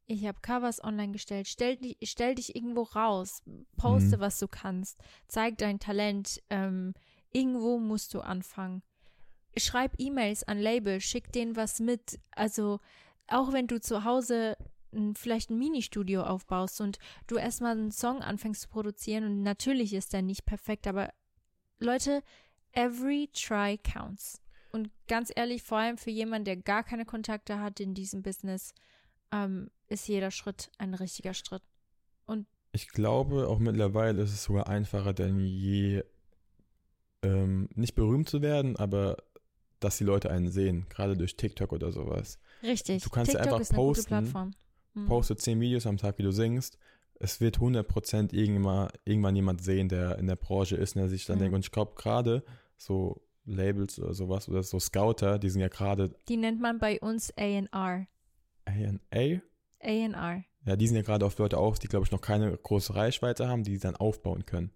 ich habe Covers online gestellt. Stell, stell dich irgendwo raus. Poste, mhm. was du kannst. Zeig dein Talent. Ähm, irgendwo musst du anfangen. Schreib E-Mails an Label. Schick denen was mit. Also, auch wenn du zu Hause vielleicht ein Ministudio aufbaust und du erstmal einen Song anfängst zu produzieren und natürlich ist der nicht perfekt, aber Leute, every try counts. Und ganz ehrlich, vor allem für jemanden, der gar keine Kontakte hat in diesem Business, ähm, ist jeder Schritt ein richtiger Schritt. Und ich glaube, auch mittlerweile ist es sogar einfacher denn je, ähm, nicht berühmt zu werden, aber dass die Leute einen sehen, gerade durch TikTok oder sowas. Richtig. Du kannst TikTok einfach posten, hm. poste zehn Videos am Tag, wie du singst. Es wird 100% irgendwann, irgendwann jemand sehen, der in der Branche ist und der sich dann hm. denkt, und ich glaube gerade so Labels oder sowas oder so Scouter, die sind ja gerade. Die nennt man bei uns A&R. A&A? A&R. Ja, die sind ja gerade auf Leute aus, die, glaube ich, noch keine große Reichweite haben, die sie dann aufbauen können.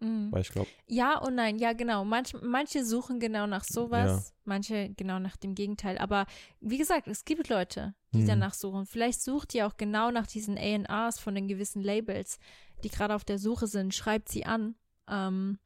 Mhm. Weil ich glaube. Ja und nein, ja, genau. Manch, manche suchen genau nach sowas, ja. manche genau nach dem Gegenteil. Aber wie gesagt, es gibt Leute, die mhm. danach suchen. Vielleicht sucht ihr auch genau nach diesen ARs von den gewissen Labels, die gerade auf der Suche sind. Schreibt sie an. Ähm,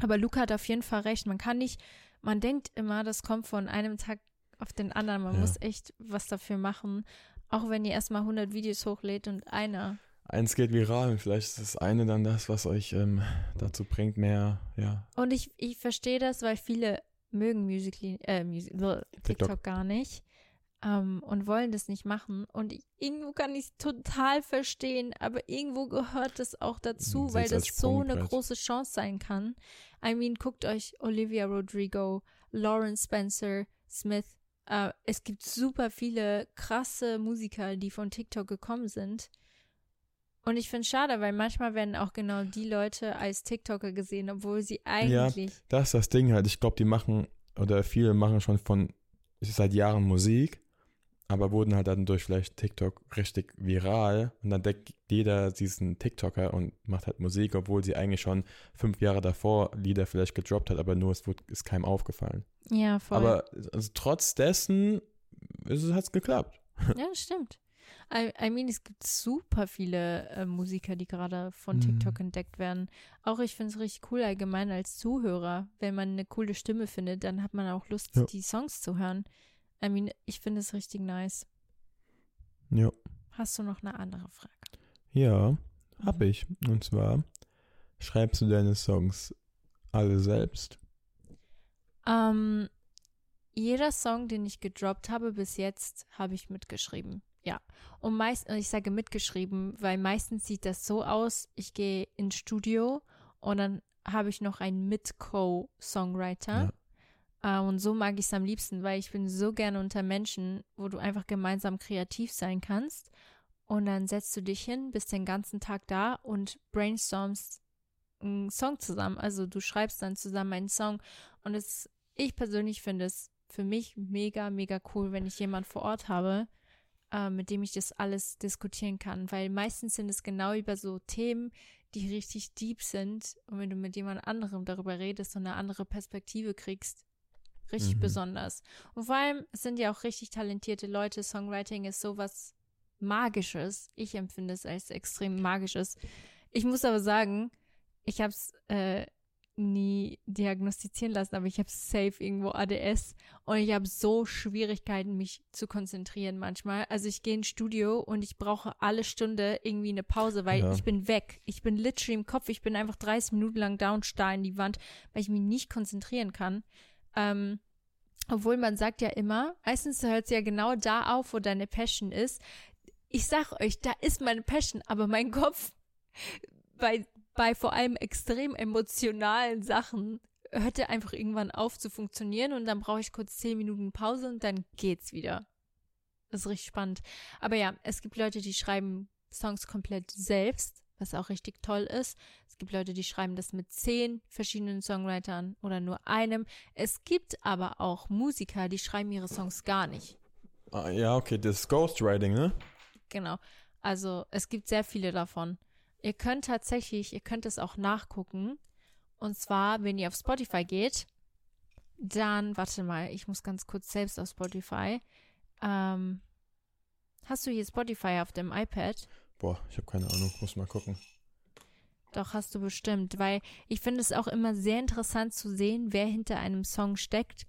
aber Luca hat auf jeden Fall recht. Man kann nicht, man denkt immer, das kommt von einem Tag auf den anderen. Man ja. muss echt was dafür machen. Auch wenn ihr erstmal 100 Videos hochlädt und einer. Eins geht viral und vielleicht ist das eine dann das, was euch ähm, dazu bringt, mehr, ja. Und ich, ich verstehe das, weil viele mögen Musical.ly, äh, Music, TikTok. TikTok gar nicht ähm, und wollen das nicht machen. Und ich, irgendwo kann ich es total verstehen, aber irgendwo gehört das auch dazu, weil das so eine große Chance sein kann. I mean, guckt euch Olivia Rodrigo Lauren Spencer Smith. Äh, es gibt super viele krasse Musiker, die von TikTok gekommen sind. Und ich finde es schade, weil manchmal werden auch genau die Leute als TikToker gesehen, obwohl sie eigentlich. Ja, das ist das Ding halt. Ich glaube, die machen, oder viele machen schon von seit Jahren Musik aber wurden halt dann durch vielleicht TikTok richtig viral und dann deckt jeder diesen TikToker und macht halt Musik, obwohl sie eigentlich schon fünf Jahre davor Lieder vielleicht gedroppt hat, aber nur es wurde, ist keinem aufgefallen. Ja, voll. Aber also, trotz dessen hat es geklappt. Ja, das stimmt. I, I mean, es gibt super viele äh, Musiker, die gerade von TikTok mhm. entdeckt werden. Auch ich finde es richtig cool allgemein als Zuhörer. Wenn man eine coole Stimme findet, dann hat man auch Lust, ja. die Songs zu hören. I mean, ich finde es richtig nice. Ja. Hast du noch eine andere Frage? Ja, habe ich. Und zwar, schreibst du deine Songs alle selbst? Ähm, jeder Song, den ich gedroppt habe bis jetzt, habe ich mitgeschrieben. Ja. Und meist, ich sage mitgeschrieben, weil meistens sieht das so aus, ich gehe ins Studio und dann habe ich noch einen Mit-Co-Songwriter. Ja. Uh, und so mag ich es am liebsten, weil ich bin so gerne unter Menschen, wo du einfach gemeinsam kreativ sein kannst. Und dann setzt du dich hin, bist den ganzen Tag da und brainstormst einen Song zusammen. Also du schreibst dann zusammen einen Song. Und es, ich persönlich finde es für mich mega, mega cool, wenn ich jemand vor Ort habe, uh, mit dem ich das alles diskutieren kann. Weil meistens sind es genau über so Themen, die richtig deep sind. Und wenn du mit jemand anderem darüber redest und eine andere Perspektive kriegst, richtig mhm. besonders. Und vor allem sind ja auch richtig talentierte Leute. Songwriting ist sowas Magisches. Ich empfinde es als extrem Magisches. Ich muss aber sagen, ich habe es äh, nie diagnostizieren lassen, aber ich habe safe irgendwo ADS und ich habe so Schwierigkeiten, mich zu konzentrieren manchmal. Also ich gehe ins Studio und ich brauche alle Stunde irgendwie eine Pause, weil ja. ich bin weg. Ich bin literally im Kopf. Ich bin einfach 30 Minuten lang da und starr in die Wand, weil ich mich nicht konzentrieren kann. Ähm, obwohl man sagt ja immer, meistens hört es ja genau da auf, wo deine Passion ist. Ich sag euch, da ist meine Passion, aber mein Kopf bei, bei vor allem extrem emotionalen Sachen hört er einfach irgendwann auf zu funktionieren und dann brauche ich kurz zehn Minuten Pause und dann geht's wieder. Das ist richtig spannend. Aber ja, es gibt Leute, die schreiben Songs komplett selbst was auch richtig toll ist. Es gibt Leute, die schreiben das mit zehn verschiedenen Songwritern oder nur einem. Es gibt aber auch Musiker, die schreiben ihre Songs gar nicht. Ah, ja, okay, das ist Ghostwriting, ne? Genau. Also es gibt sehr viele davon. Ihr könnt tatsächlich, ihr könnt es auch nachgucken. Und zwar, wenn ihr auf Spotify geht, dann, warte mal, ich muss ganz kurz selbst auf Spotify. Ähm, hast du hier Spotify auf dem iPad? Boah, ich habe keine Ahnung, muss mal gucken. Doch, hast du bestimmt, weil ich finde es auch immer sehr interessant zu sehen, wer hinter einem Song steckt,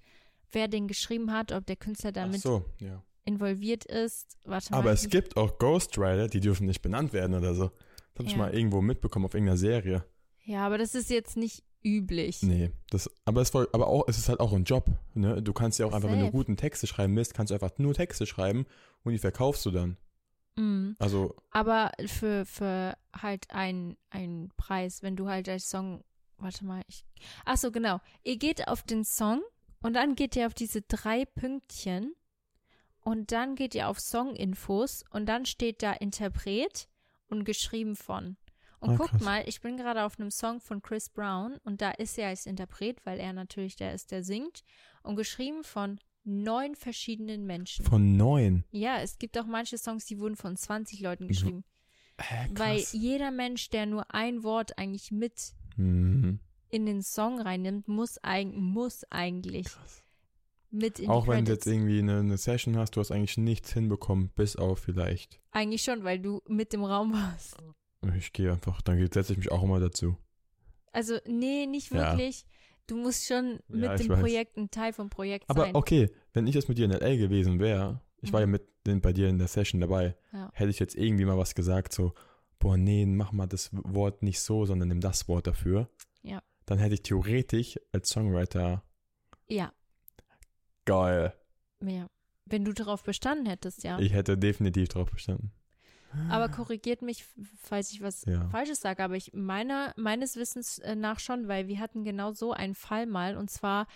wer den geschrieben hat, ob der Künstler damit so, ja. involviert ist. Warte Aber es gibt auch Ghostwriter, die dürfen nicht benannt werden oder so. Das habe ja. ich mal irgendwo mitbekommen auf irgendeiner Serie. Ja, aber das ist jetzt nicht üblich. Nee, das, aber, es, aber auch, es ist halt auch ein Job. Ne? Du kannst ja auch einfach, Safe. wenn du guten Texte schreiben willst, kannst du einfach nur Texte schreiben und die verkaufst du dann. Mhm. Also. Aber für, für halt einen Preis, wenn du halt als Song, warte mal, ich. Ach so, genau. Ihr geht auf den Song und dann geht ihr auf diese drei Pünktchen und dann geht ihr auf Song-Infos und dann steht da Interpret und geschrieben von. Und ah, guckt krass. mal, ich bin gerade auf einem Song von Chris Brown und da ist er als Interpret, weil er natürlich der ist, der singt. Und geschrieben von neun verschiedenen Menschen. Von neun? Ja, es gibt auch manche Songs, die wurden von 20 Leuten geschrieben. Äh, Weil jeder Mensch, der nur ein Wort eigentlich mit mhm. in den Song reinnimmt, muss, eig muss eigentlich krass. mit in Auch wenn du jetzt irgendwie eine, eine, Session hast, du hast eigentlich nichts hinbekommen, bis auf vielleicht. Eigentlich schon, weil du mit im Raum warst. Ich gehe einfach, dann setze ich mich auch immer dazu. Also, nee, nicht wirklich. Ja. Du musst schon mit ja, dem weiß. Projekt ein Teil vom Projekt Aber sein. Aber okay, wenn ich jetzt mit dir in L.A. gewesen wäre, ich mhm. war ja mhm. mit den, bei dir in der Session dabei, ja. hätte ich jetzt irgendwie mal was gesagt, so, boah, nee, mach mal das Wort nicht so, sondern nimm das Wort dafür. Ja. Dann hätte ich theoretisch als Songwriter. Ja. Geil. Ja. Wenn du darauf bestanden hättest, ja. Ich hätte definitiv darauf bestanden. Aber korrigiert mich, falls ich was ja. Falsches sage, aber ich meine, meines Wissens äh, nach schon, weil wir hatten genau so einen Fall mal und zwar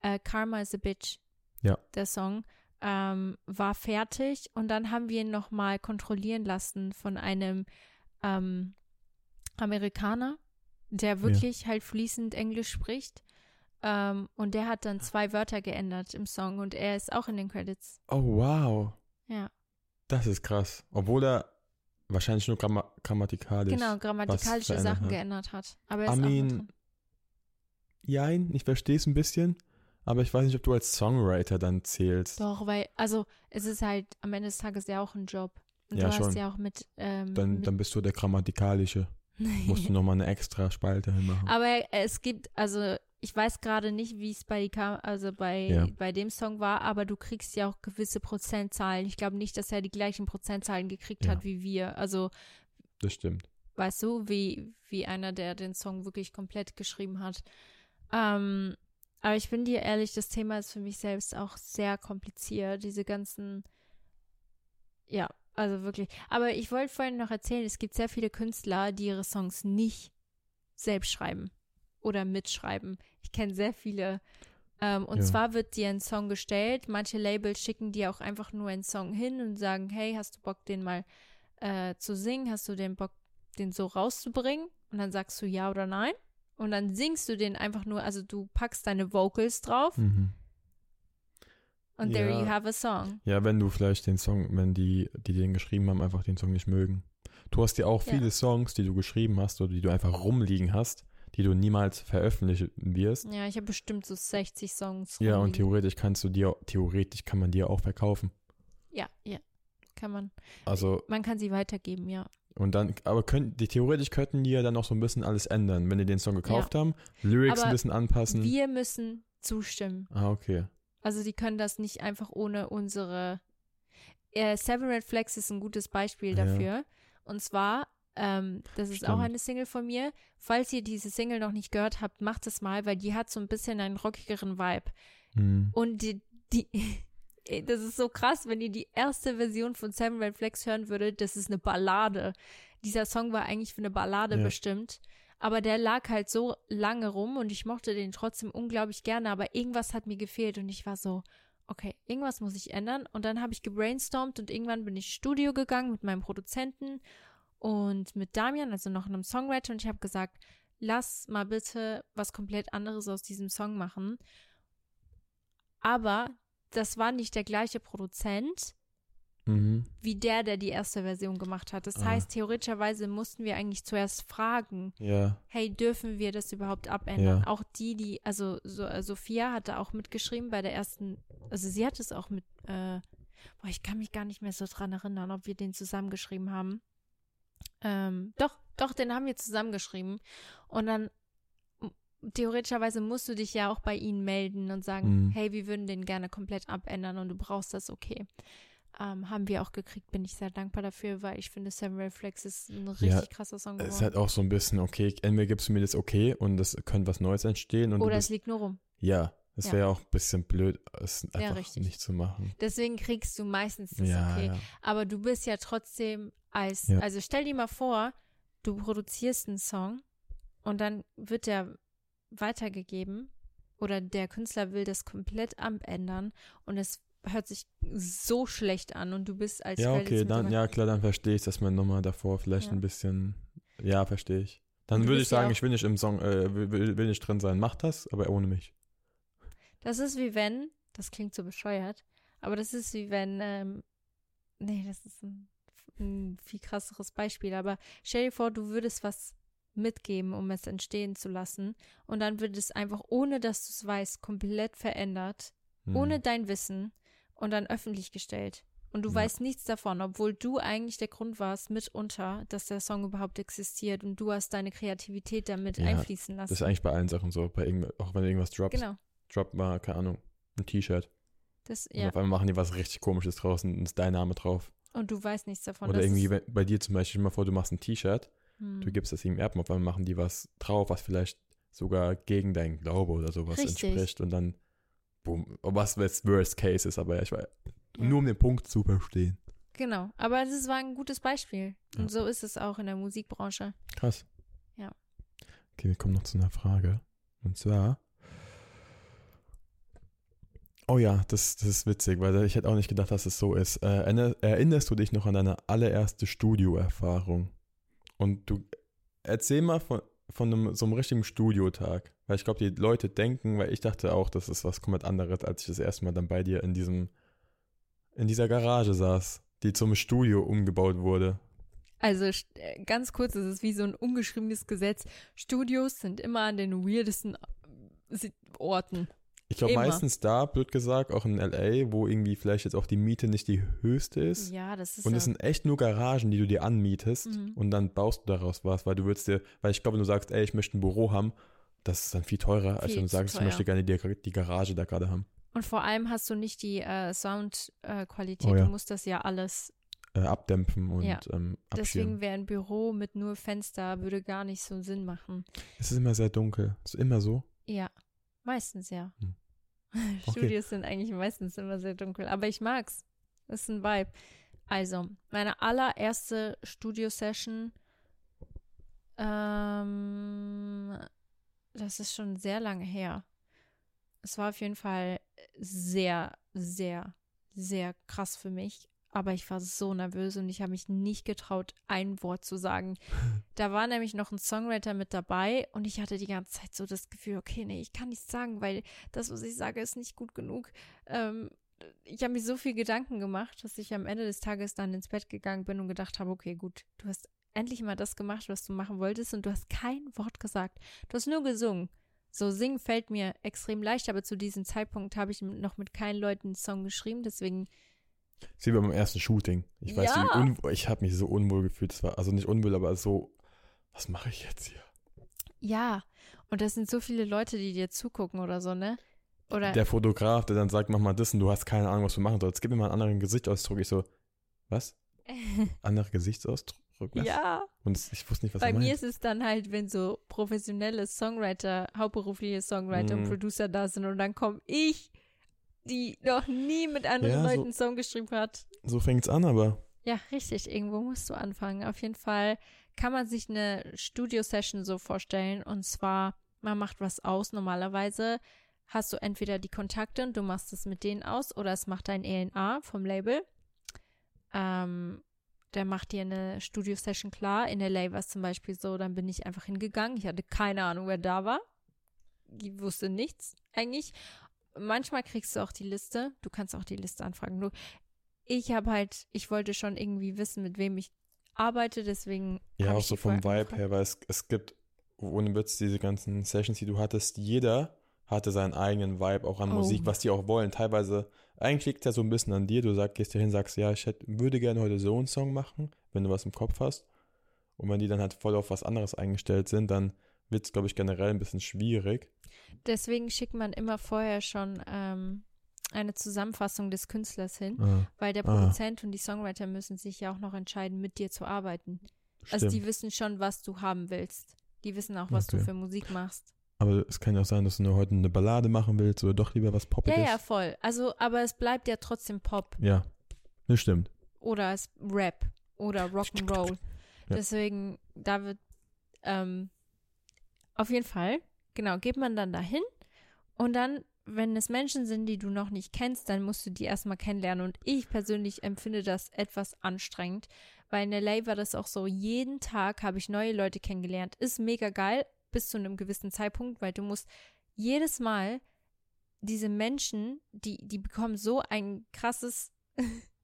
äh, Karma is a Bitch. Ja. Der Song ähm, war fertig und dann haben wir ihn nochmal kontrollieren lassen von einem ähm, Amerikaner, der wirklich ja. halt fließend Englisch spricht. Ähm, und der hat dann zwei Wörter geändert im Song und er ist auch in den Credits. Oh, wow. Ja. Das ist krass. Obwohl er wahrscheinlich nur gramm grammatikalisch. Genau, grammatikalische Sachen hat. geändert hat. Aber er ist drin. Jein, ich verstehe es ein bisschen. Aber ich weiß nicht, ob du als Songwriter dann zählst. Doch, weil, also es ist halt am Ende des Tages ja auch ein Job. Und ja, du schon. hast ja auch mit. Ähm, dann, mit dann bist du der grammatikalische. Musst du nochmal eine extra Spalte hinmachen. Aber es gibt, also ich weiß gerade nicht, wie es bei, also bei, Ja. bei dem Song war, aber du kriegst ja auch gewisse Prozentzahlen. Ich glaube nicht, dass er die gleichen Prozentzahlen gekriegt Ja. hat wie wir. Also, Das stimmt. weißt du, wie, wie einer, der den Song wirklich komplett geschrieben hat. Ähm, aber ich bin dir ehrlich, das Thema ist für mich selbst auch sehr kompliziert. Diese ganzen, ja, also wirklich. Aber ich wollte vorhin noch erzählen, es gibt sehr viele Künstler, die ihre Songs nicht selbst schreiben oder mitschreiben. Ich kenne sehr viele. Ähm, und Ja. zwar wird dir ein Song gestellt. Manche Labels schicken dir auch einfach nur einen Song hin und sagen, hey, hast du Bock, den mal äh, zu singen? Hast du den Bock, den so rauszubringen? Und dann sagst du ja oder nein. Und dann singst du den einfach nur, also du packst deine Vocals drauf Mhm. und there Ja. you have a song. Ja, wenn du vielleicht den Song, wenn die, die den geschrieben haben, einfach den Song nicht mögen. Du hast ja auch Ja. viele Songs, die du geschrieben hast oder die du einfach rumliegen hast, die du niemals veröffentlichen wirst. Ja, ich habe bestimmt so 60 Songs. Ja, und theoretisch kannst du dir, theoretisch kann man dir auch verkaufen. Ja, ja. Kann man. Also, Man kann sie weitergeben, ja. und dann, aber können, die theoretisch könnten die ja dann auch so ein bisschen alles ändern, wenn die den Song gekauft haben, Lyrics Aber ein bisschen anpassen. Wir müssen zustimmen. ah, okay. Also die können das nicht einfach ohne unsere. Äh, Seven Red Flags ist ein gutes Beispiel Ja. dafür. Und zwar, ähm, das ist auch Stimmt. eine Single von mir. Falls ihr diese Single noch nicht gehört habt, macht es mal, weil die hat so ein bisschen einen rockigeren Vibe. Hm. Und die, die das ist so krass, wenn ihr die erste Version von Seven Red Flags hören würdet, das ist eine Ballade. Dieser Song war eigentlich für eine Ballade Ja. bestimmt. Aber der lag halt so lange rum und ich mochte den trotzdem unglaublich gerne, aber irgendwas hat mir gefehlt und ich war so, okay, irgendwas muss ich ändern. Und dann habe ich gebrainstormt und irgendwann bin ich ins Studio gegangen mit meinem Produzenten und mit Damian, also noch einem Songwriter, und ich habe gesagt, lass mal bitte was komplett anderes aus diesem Song machen. Aber das war nicht der gleiche Produzent Mhm. wie der, der die erste Version gemacht hat. Das Ah. heißt, theoretischerweise mussten wir eigentlich zuerst fragen, Ja. hey, dürfen wir das überhaupt abändern? Ja. Auch die, die, also so, Sophia hatte auch mitgeschrieben bei der ersten, also sie hat es auch mit, äh, boah, ich kann mich gar nicht mehr so dran erinnern, ob wir den zusammengeschrieben haben. Ähm, doch, doch, den haben wir zusammengeschrieben. Und dann theoretischerweise musst du dich ja auch bei ihnen melden und sagen, Mhm. hey, wir würden den gerne komplett abändern und du brauchst das, okay. Ähm, haben wir auch gekriegt, bin ich sehr dankbar dafür, weil ich finde, Red Flags ist ein richtig Ja, krasser Song Es ist geworden. halt auch so ein bisschen, okay, entweder gibst du mir das okay und es könnte was Neues entstehen und Oder es liegt nur rum. ja, es Ja. wäre auch ein bisschen blöd, es Ja, einfach richtig. nicht zu machen. Deswegen kriegst du meistens das Ja, okay. ja. Aber du bist ja trotzdem als, Ja. also stell dir mal vor, du produzierst einen Song und dann wird der weitergegeben oder der Künstler will das komplett abändern und es hört sich so schlecht an und du bist als Ja, okay, dann, ja klar, dann verstehe ich, dass man nochmal davor vielleicht Ja. ein bisschen, ja, verstehe ich. Dann würde ich ja sagen, ich will nicht im Song, äh, will, will will nicht drin sein, mach das, aber ohne mich. Das ist wie wenn, das klingt so bescheuert, aber das ist wie wenn, ähm, nee, das ist ein, ein viel krasseres Beispiel, aber stell dir vor, du würdest was mitgeben, um es entstehen zu lassen und dann wird es einfach, ohne dass du es weißt, komplett verändert, Hm. ohne dein Wissen und dann öffentlich gestellt. Und du Ja. weißt nichts davon, obwohl du eigentlich der Grund warst, mitunter, dass der Song überhaupt existiert und du hast deine Kreativität damit Ja, einfließen lassen. Das ist eigentlich bei allen Sachen so, bei irgend, auch wenn du irgendwas droppst. genau. Drop mal, keine Ahnung, ein T-Shirt. Das, Und ja. auf einmal machen die was richtig komisches draußen und ist dein Name drauf. Und du weißt nichts davon. Oder irgendwie wenn- bei dir zum Beispiel, mal vor, du machst ein T-Shirt, hm. du gibst das ihm Erben, auf einmal machen die was drauf, was vielleicht sogar gegen deinen Glaube oder sowas Richtig. entspricht und dann, boom, was jetzt Worst Case ist, aber ja, ich weiß, Ja. nur um den Punkt zu verstehen. Genau, aber es war ein gutes Beispiel. Ja. Und so ist es auch in der Musikbranche. Krass. Ja. Okay, wir kommen noch zu einer Frage. Und zwar, Oh ja, das, das ist witzig, weil ich hätte auch nicht gedacht, dass es so ist. Äh, erinnerst du dich noch an deine allererste Studioerfahrung? Und du erzähl mal von, von einem, so einem richtigen Studiotag. Weil ich glaube, die Leute denken, weil ich dachte auch, das ist was komplett anderes, als ich das erste Mal dann bei dir in diesem, in dieser Garage saß, die zum Studio umgebaut wurde. Also äh, ganz kurz, es ist wie so ein ungeschriebenes Gesetz. Studios sind immer an den weirdesten äh, Orten. Ich glaube meistens da, blöd gesagt, auch in LA, wo irgendwie vielleicht jetzt auch die Miete nicht die höchste ist. Ja, das ist Und es sind echt nur Garagen, die du dir anmietest mhm. und dann baust du daraus was, weil du würdest dir, weil ich glaube, wenn du sagst, ey, ich möchte ein Büro haben, das ist dann viel teurer, viel als wenn du sagst, teuer. ich möchte gerne die, die, Garage da gerade haben. Und vor allem hast du nicht die äh, Soundqualität, äh, oh, ja. du musst das ja alles äh, abdämpfen und ja. ähm, Deswegen wäre ein Büro mit nur Fenster würde gar nicht so Sinn machen. Es ist immer sehr dunkel. Ist immer so? Ja, meistens ja. Hm. Studios sind eigentlich meistens immer sehr dunkel, aber ich mag's. Das ist ein Vibe. Also, meine allererste Studio-Session, ähm, das ist schon sehr lange her. Es war auf jeden Fall sehr, sehr, sehr krass für mich aber ich war so nervös und ich habe mich nicht getraut, ein Wort zu sagen. Da war nämlich noch ein Songwriter mit dabei und ich hatte die ganze Zeit so das Gefühl, okay, nee, ich kann nichts sagen, weil das, was ich sage, ist nicht gut genug. Ähm, ich habe mir so viel Gedanken gemacht, dass ich am Ende des Tages dann ins Bett gegangen bin und gedacht habe, okay, gut, du hast endlich mal das gemacht, was du machen wolltest und du hast kein Wort gesagt. Du hast nur gesungen. So singen fällt mir extrem leicht, aber zu diesem Zeitpunkt habe ich noch mit keinen Leuten einen Song geschrieben, deswegen Sie war beim ersten Shooting. Ich weiß, ja. ich habe mich so unwohl gefühlt. Das war also nicht unwohl, aber so, was mache ich jetzt hier? Ja, und das sind so viele Leute, die dir zugucken oder so, ne? Oder der Fotograf, der dann sagt, mach mal das und du hast keine Ahnung, was du machen sollst. Gib mir mal einen anderen Gesichtsausdruck. Ich so, was? Anderer Gesichtsausdruck? Was? Ja. Und ich wusste nicht, was Bei mir ist es dann halt, wenn so professionelle Songwriter, hauptberufliche Songwriter mm. und Producer da sind und dann komme ich die noch nie mit anderen ja, Leuten einen Song geschrieben hat. So fängt's an, aber. Ja, richtig. Irgendwo musst du anfangen. Auf jeden Fall kann man sich eine Studio-Session so vorstellen. Und zwar, man macht was aus. Normalerweise hast du entweder die Kontakte und du machst es mit denen aus oder es macht dein ENA vom Label. Ähm, der macht dir eine Studio-Session klar. In LA war es zum Beispiel so, dann bin ich einfach hingegangen. Ich hatte keine Ahnung, wer da war. Ich wusste nichts eigentlich manchmal kriegst du auch die Liste. Du kannst auch die Liste anfragen. Nur ich habe halt, ich wollte schon irgendwie wissen, mit wem ich arbeite, deswegen. Ja, auch so vom Vibe her, weil es, es gibt, ohne Witz, diese ganzen Sessions, die du hattest, jeder hatte seinen eigenen Vibe auch an oh. Musik, was die auch wollen. Teilweise, eigentlich liegt es ja so ein bisschen an dir. Du sag, gehst dir hin, sagst, ja, ich hätte, würde gerne heute so einen Song machen, wenn du was im Kopf hast. Und wenn die dann halt voll auf was anderes eingestellt sind, dann wird es, glaube ich, generell ein bisschen schwierig. Deswegen schickt man immer vorher schon ähm, eine Zusammenfassung des Künstlers hin, ah. weil der ah. Produzent ah. und die Songwriter müssen sich ja auch noch entscheiden, mit dir zu arbeiten. Stimmt. Also die wissen schon, was du haben willst. Die wissen auch, was okay. du für Musik machst. Aber es kann ja auch sein, dass du nur heute eine Ballade machen willst oder doch lieber was Poppiges. Ja, ja, voll. Also, aber es bleibt ja trotzdem Pop. Ja, das stimmt. Oder es Rap oder Rock'n'Roll. Ja. Deswegen, da wird ähm, auf jeden Fall Genau, geht man dann dahin und dann, wenn es Menschen sind, die du noch nicht kennst, dann musst du die erstmal kennenlernen. Und ich persönlich empfinde das etwas anstrengend, weil in LA war das auch so, jeden Tag habe ich neue Leute kennengelernt. Ist mega geil bis zu einem gewissen Zeitpunkt, weil du musst jedes Mal diese Menschen, die, die bekommen so ein krasses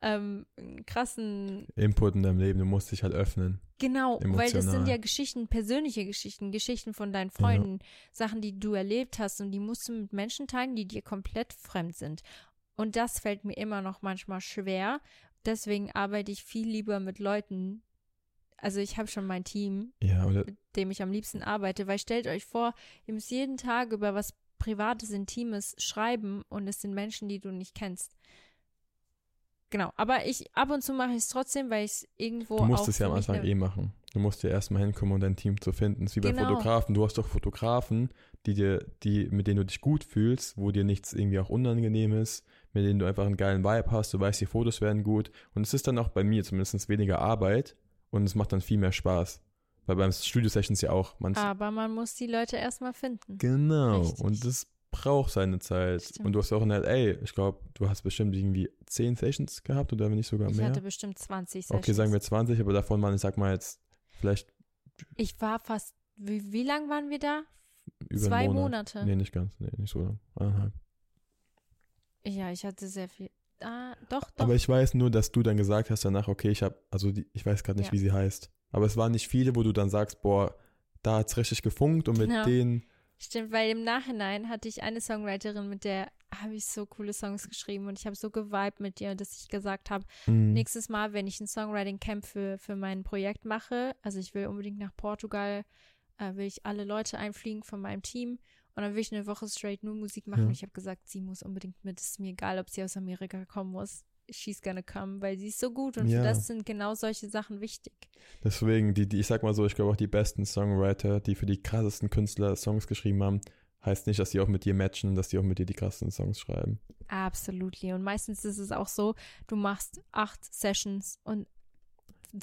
ähm, krassen Input in deinem Leben. Du musst dich halt öffnen. Genau, Emotional. weil das sind ja Geschichten, persönliche Geschichten, Geschichten von deinen Freunden, ja. Sachen, die du erlebt hast und die musst du mit Menschen teilen, die dir komplett fremd sind. Und das fällt mir immer noch manchmal schwer. Deswegen arbeite ich viel lieber mit Leuten. Also ich habe schon mein Team, ja, mit dem ich am liebsten arbeite, weil stellt euch vor, ihr müsst jeden Tag über was Privates, Intimes schreiben und es sind Menschen, die du nicht kennst. Genau, aber ich ab und zu mache ich es trotzdem, weil ich es irgendwo. Du musst es ja am Anfang eh machen. Du musst ja erstmal hinkommen, um dein Team zu finden. Es ist wie bei genau. Fotografen. Du hast doch Fotografen, die dir, die, mit denen du dich gut fühlst, wo dir nichts irgendwie auch unangenehm ist, mit denen du einfach einen geilen Vibe hast, du weißt, die Fotos werden gut. Und es ist dann auch bei mir zumindest weniger Arbeit und es macht dann viel mehr Spaß. Weil beim Studio Sessions ja auch. Aber man muss die Leute erstmal finden. Genau. Richtig. Und das braucht seine Zeit. Stimmt. Und du hast auch in LA, ich glaube, du hast bestimmt irgendwie 10 Sessions gehabt oder wenn nicht sogar mehr. Ich hatte bestimmt 20 Sessions. Okay, sagen wir 20, aber davon waren, ich sag mal jetzt, vielleicht. Ich war fast, wie, wie lang waren wir da? Über Zwei Monat. Monate. Nee, nicht ganz, nee, nicht so lang. Eineinhalb. Ja, ich hatte sehr viel. Ah, doch, doch. Aber ich weiß nur, dass du dann gesagt hast danach, okay, ich habe, also die, ich weiß gerade nicht, ja. wie sie heißt. Aber es waren nicht viele, wo du dann sagst, boah, da hat es richtig gefunkt und mit genau. denen. Stimmt, weil im Nachhinein hatte ich eine Songwriterin, mit der habe ich so coole Songs geschrieben und ich habe so geweibt mit ihr, dass ich gesagt habe, mhm. nächstes Mal, wenn ich ein Songwriting-Camp für, für mein Projekt mache, also ich will unbedingt nach Portugal, äh, will ich alle Leute einfliegen von meinem Team und dann will ich eine Woche straight nur Musik machen. Ja. Und ich habe gesagt, sie muss unbedingt mit. Es ist mir egal, ob sie aus Amerika kommen muss. She's gonna come, weil sie ist so gut. Und ja. für das sind genau solche Sachen wichtig. Deswegen, die, die ich sag mal so, ich glaube auch die besten Songwriter, die für die krassesten Künstler Songs geschrieben haben, heißt nicht, dass die auch mit dir matchen, dass die auch mit dir die krassesten Songs schreiben. Absolut. Und meistens ist es auch so, du machst acht Sessions und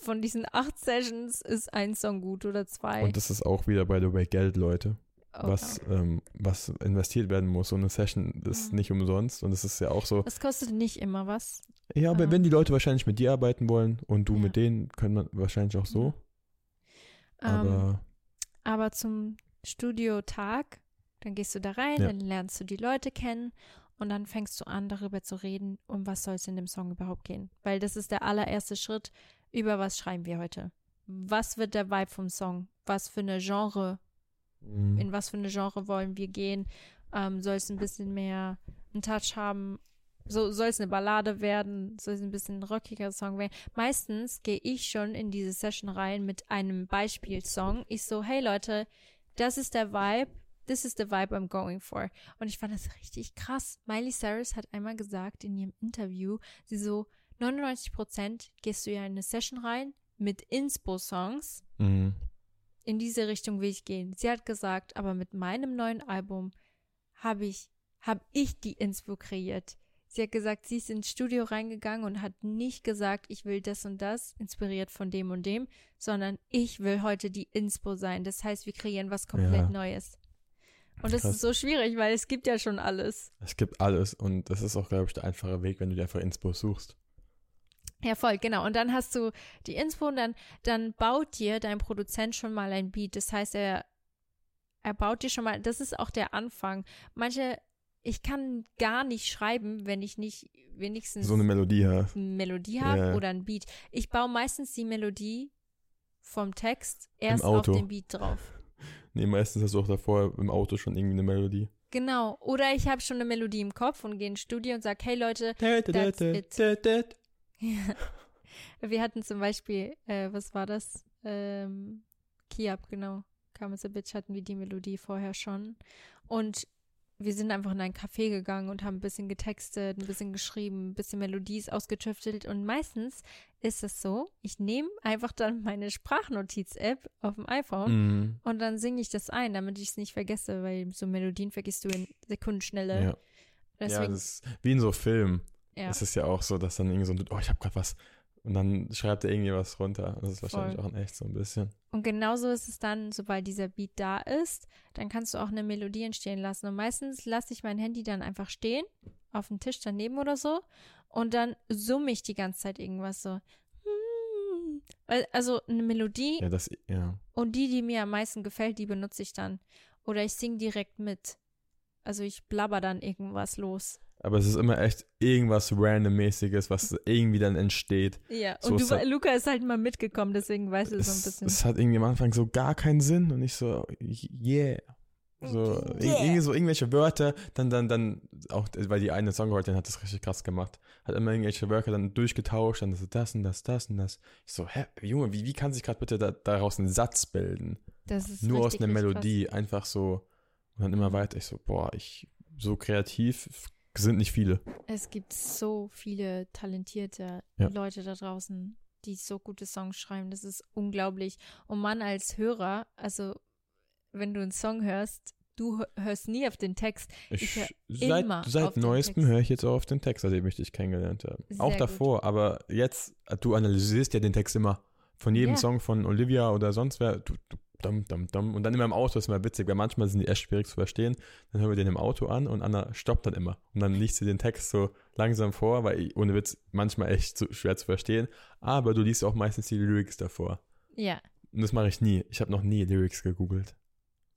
von diesen acht Sessions ist ein Song gut oder zwei. Und das ist auch wieder, by the way, Geld, Leute was, ähm, was investiert werden muss. So eine Session ist mhm. nicht umsonst und es ist ja auch so. Es kostet nicht immer was. Ja, aber ähm. wenn die Leute wahrscheinlich mit dir arbeiten wollen und du ja. mit denen, können man wahrscheinlich auch so. Ja. Aber, ähm, aber zum Studiotag, dann gehst du da rein, ja. dann lernst du die Leute kennen und dann fängst du an, darüber zu reden, um was soll es in dem Song überhaupt gehen. Weil das ist der allererste Schritt, über was schreiben wir heute. Was wird der Vibe vom Song? Was für eine Genre Mhm. In was für eine Genre wollen wir gehen? Ähm, soll es ein bisschen mehr einen Touch haben? So, soll es eine Ballade werden? Soll es ein bisschen ein rockiger Song werden? Meistens gehe ich schon in diese Session rein mit einem Beispielsong. Ich so, hey Leute, das ist der Vibe. This is the vibe I'm going for. Und ich fand das richtig krass. Miley Cyrus hat einmal gesagt in ihrem Interview, sie so, 99% gehst du ja in eine Session rein mit Inspo-Songs. Mhm in diese Richtung will ich gehen. Sie hat gesagt, aber mit meinem neuen Album habe ich, habe ich die Inspo kreiert. Sie hat gesagt, sie ist ins Studio reingegangen und hat nicht gesagt, ich will das und das, inspiriert von dem und dem, sondern ich will heute die Inspo sein. Das heißt, wir kreieren was komplett ja. Neues. Und das Krass. ist so schwierig, weil es gibt ja schon alles. Es gibt alles und das ist auch, glaube ich, der einfache Weg, wenn du dir einfach Inspo suchst. Ja, voll, genau. Und dann hast du die Inspo und dann, dann baut dir dein Produzent schon mal ein Beat. Das heißt, er, er baut dir schon mal, das ist auch der Anfang. Manche, ich kann gar nicht schreiben, wenn ich nicht wenigstens so eine Melodie habe. Melodie habe yeah. oder ein Beat. Ich baue meistens die Melodie vom Text erst auf den Beat drauf. Nee, meistens hast du auch davor im Auto schon irgendwie eine Melodie. Genau. Oder ich habe schon eine Melodie im Kopf und gehe ins Studio und sage, hey Leute, that's it. Ja. Wir hatten zum Beispiel, äh, was war das? Ähm, Kiab, genau. Come as a Bitch hatten wir die Melodie vorher schon. Und wir sind einfach in ein Café gegangen und haben ein bisschen getextet, ein bisschen geschrieben, ein bisschen Melodies ausgetüftelt. Und meistens ist es so, ich nehme einfach dann meine Sprachnotiz-App auf dem iPhone mm. und dann singe ich das ein, damit ich es nicht vergesse, weil so Melodien vergisst du in Sekundenschnelle. Ja, Deswegen, ja das ist wie in so Film. Ja. Es ist ja auch so, dass dann irgendwie so, oh, ich habe gerade was. Und dann schreibt er irgendwie was runter. Das ist wahrscheinlich Voll. auch in echt so ein bisschen. Und genauso ist es dann, sobald dieser Beat da ist, dann kannst du auch eine Melodie entstehen lassen. Und meistens lasse ich mein Handy dann einfach stehen, auf dem Tisch daneben oder so. Und dann summe ich die ganze Zeit irgendwas so. Also eine Melodie. Ja, das, ja. Und die, die mir am meisten gefällt, die benutze ich dann. Oder ich singe direkt mit. Also ich blabber dann irgendwas los aber es ist immer echt irgendwas Randommäßiges, was irgendwie dann entsteht. Ja, so und du, halt, Luca ist halt mal mitgekommen, deswegen weißt du so ein bisschen. Es hat irgendwie am Anfang so gar keinen Sinn und ich so, yeah. So, yeah. irgendwie so irgendwelche Wörter, dann, dann, dann, auch, weil die eine Songwriterin hat das richtig krass gemacht, hat immer irgendwelche Wörter dann durchgetauscht, dann so das und das, das und das. Ich so, hä, Junge, wie, wie kann sich gerade bitte da, daraus ein Satz bilden? Das ist Nur aus einer Melodie, krass. einfach so. Und dann immer weiter. Ich so, boah, ich, so kreativ sind nicht viele. Es gibt so viele talentierte ja. Leute da draußen, die so gute Songs schreiben. Das ist unglaublich. Und man als Hörer, also wenn du einen Song hörst, du hörst nie auf den Text. Ich, ich seit seit neuestem höre ich jetzt auch auf den Text, seitdem ich dich kennengelernt habe. Sehr auch davor, gut. aber jetzt, du analysierst ja den Text immer. Von jedem ja. Song von Olivia oder sonst wer, du, du dum, dum, dum. Und dann immer im Auto ist immer witzig, weil manchmal sind die echt schwierig zu verstehen. Dann hören wir den im Auto an und Anna stoppt dann immer. Und dann liest sie den Text so langsam vor, weil ich, ohne Witz manchmal echt zu, schwer zu verstehen. Aber du liest auch meistens die Lyrics davor. Ja. Und das mache ich nie. Ich habe noch nie Lyrics gegoogelt.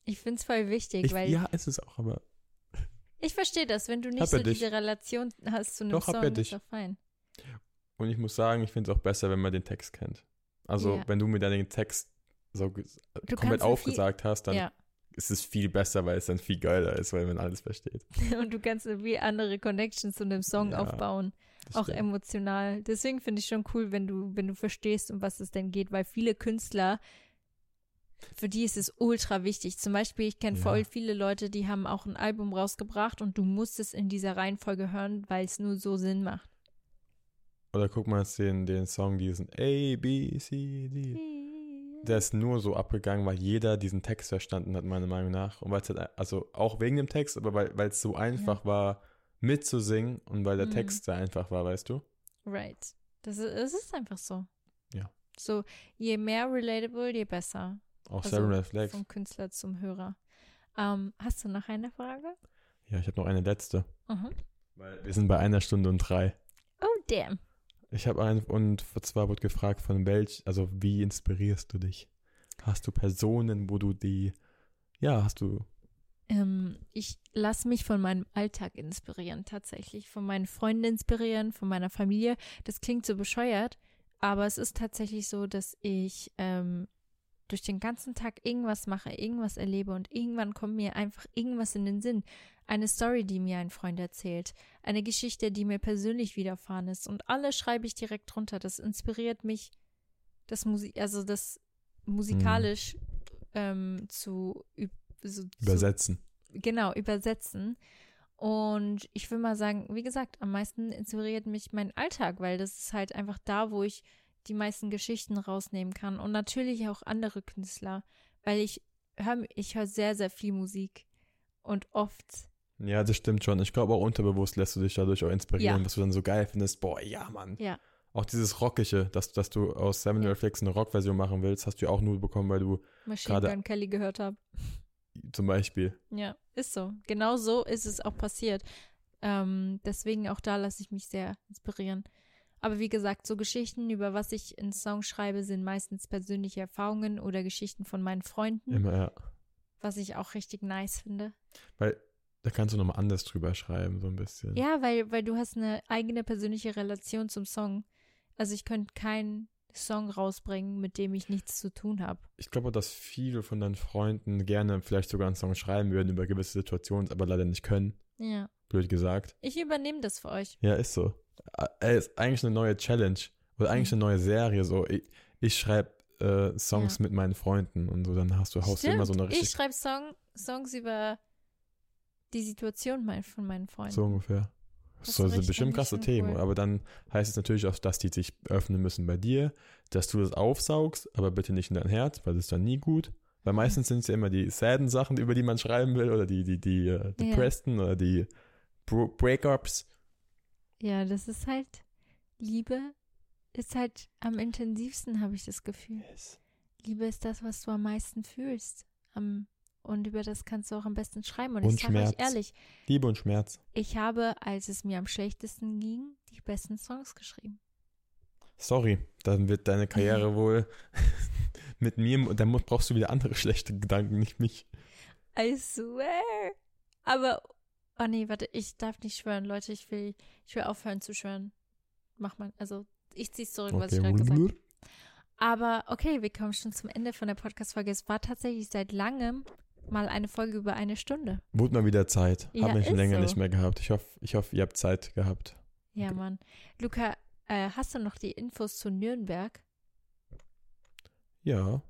Ich finde es voll wichtig, Ich, weil ja, ist es auch, aber ich verstehe das, wenn du nicht so dich. diese Relation hast zu einem Doch, Song, ist doch fein. und ich muss sagen, ich finde es auch besser, wenn man den Text kennt. Also, Ja. wenn du mir dann den Text so Du komplett so viel- aufgesagt hast, dann Ja. ist es viel besser, weil es dann viel geiler ist, weil man alles versteht. Und du kannst wie andere Connections zu einem Song Ja, aufbauen. Auch stimmt. emotional. Deswegen finde ich schon cool, wenn du, wenn du verstehst, um was es denn geht, weil viele Künstler, für die ist es ultra wichtig. Zum Beispiel, ich kenne Ja. voll viele Leute, die haben auch ein Album rausgebracht und du musst es in dieser Reihenfolge hören, weil es nur so Sinn macht. Oder guck mal den, den Song, diesen A, B, C, D. Der ist nur so abgegangen, weil jeder diesen Text verstanden hat, meiner Meinung nach. Und weil es halt, also auch wegen dem Text, aber weil weil es so einfach war, mitzusingen und weil der Mhm. Text sehr einfach war, weißt du? Right. Das ist, es ist einfach so. Ja. So, je mehr relatable, je besser. Auch Also, Seven Red Flags. Vom Künstler zum Hörer. Ähm, hast du noch eine Frage? Ja, ich habe noch eine letzte. Mhm. Weil wir sind bei einer Stunde und drei. Oh, damn. Ich habe einen, und zwar wurde gefragt, von welch, also wie inspirierst du dich? Hast du Personen, wo du die, ja, hast du, Ähm, ich lasse mich von meinem Alltag inspirieren, tatsächlich. Von meinen Freunden inspirieren, von meiner Familie. Das klingt so bescheuert, aber es ist tatsächlich so, dass ich ähm, durch den ganzen Tag irgendwas mache, irgendwas erlebe und irgendwann kommt mir einfach irgendwas in den Sinn. Eine Story, die mir ein Freund erzählt, eine Geschichte, die mir persönlich widerfahren ist und alles schreibe ich direkt drunter. Das inspiriert mich, das Musik, also das musikalisch ähm, zu, so, zu übersetzen? genau, übersetzen. Und ich will mal sagen, wie gesagt, am meisten inspiriert mich mein Alltag, weil das ist halt einfach da, wo ich die meisten Geschichten rausnehmen kann. Und natürlich auch andere Künstler, weil ich höre ich hör sehr, sehr viel Musik. Und oft, Ja, das stimmt schon. Ich glaube auch unterbewusst lässt du dich dadurch auch inspirieren, Ja. was du dann so geil findest. Boah, ja, Mann. ja, Auch dieses Rockige, dass, dass du aus Seven Ja. Reflex eine Rockversion machen willst, hast du ja auch nur bekommen, weil du Machine Gerade- Gun Kelly gehört habe. zum Beispiel, Ja, ist so. Genau so ist es auch passiert. Ähm, deswegen auch da lasse ich mich sehr inspirieren. Aber wie gesagt, so Geschichten, über was ich in Songs schreibe, sind meistens persönliche Erfahrungen oder Geschichten von meinen Freunden, immer, ja. was ich auch richtig nice finde. Weil da kannst du nochmal anders drüber schreiben, so ein bisschen. Ja, weil, weil du hast eine eigene persönliche Relation zum Song. Also ich könnte keinen Song rausbringen, mit dem ich nichts zu tun habe. Ich glaube, dass viele von deinen Freunden gerne vielleicht sogar einen Song schreiben würden über gewisse Situationen, aber leider nicht können. Ja. Blöd gesagt. Ich übernehme das für euch. Ja, ist so. Ey, ist eigentlich eine neue Challenge. Oder eigentlich Mhm. eine neue Serie. So, ich, ich schreibe äh, Songs Ja. mit meinen Freunden und so, dann hast du, haust du immer so eine ich richtig schreibe Song, Songs über die Situation mein, von meinen Freunden. so ungefähr. Das ist sind bestimmt krasse Themen. cool. Aber dann heißt es natürlich auch, dass die sich öffnen müssen bei dir, dass du das aufsaugst, aber bitte nicht in dein Herz, weil das ist dann nie gut. Weil meistens sind es ja immer die sadden Sachen, über die man schreiben will, oder die, die, die äh, depressten oder die Breakups. Ja, das ist halt, Liebe ist halt am intensivsten, habe ich das Gefühl. Liebe ist das, was du am meisten fühlst. Am, und über das kannst du auch am besten schreiben. Und, Und ich sage euch ehrlich, Liebe und Schmerz. ich habe, als es mir am schlechtesten ging, die besten Songs geschrieben. Sorry, dann wird deine Karriere wohl mit mir, dann mu- brauchst du wieder andere schlechte Gedanken, nicht mich. I swear. Aber, oh nee, warte, ich darf nicht schwören, Leute. Ich will, ich will aufhören zu schwören. Mach mal, also ich zieh's zurück, was ich Okay. gerade gesagt habe. Aber okay, wir kommen schon zum Ende von der Podcast-Folge. Es war tatsächlich seit langem mal eine Folge über eine Stunde. Wurde mal wieder Zeit. Ja, Hab mich schon länger so. nicht mehr gehabt. Ich hoffe, ich hoffe, ihr habt Zeit gehabt. Ja, Okay. Mann. Luca, äh, hast du noch die Infos zu Nürnberg? Ja.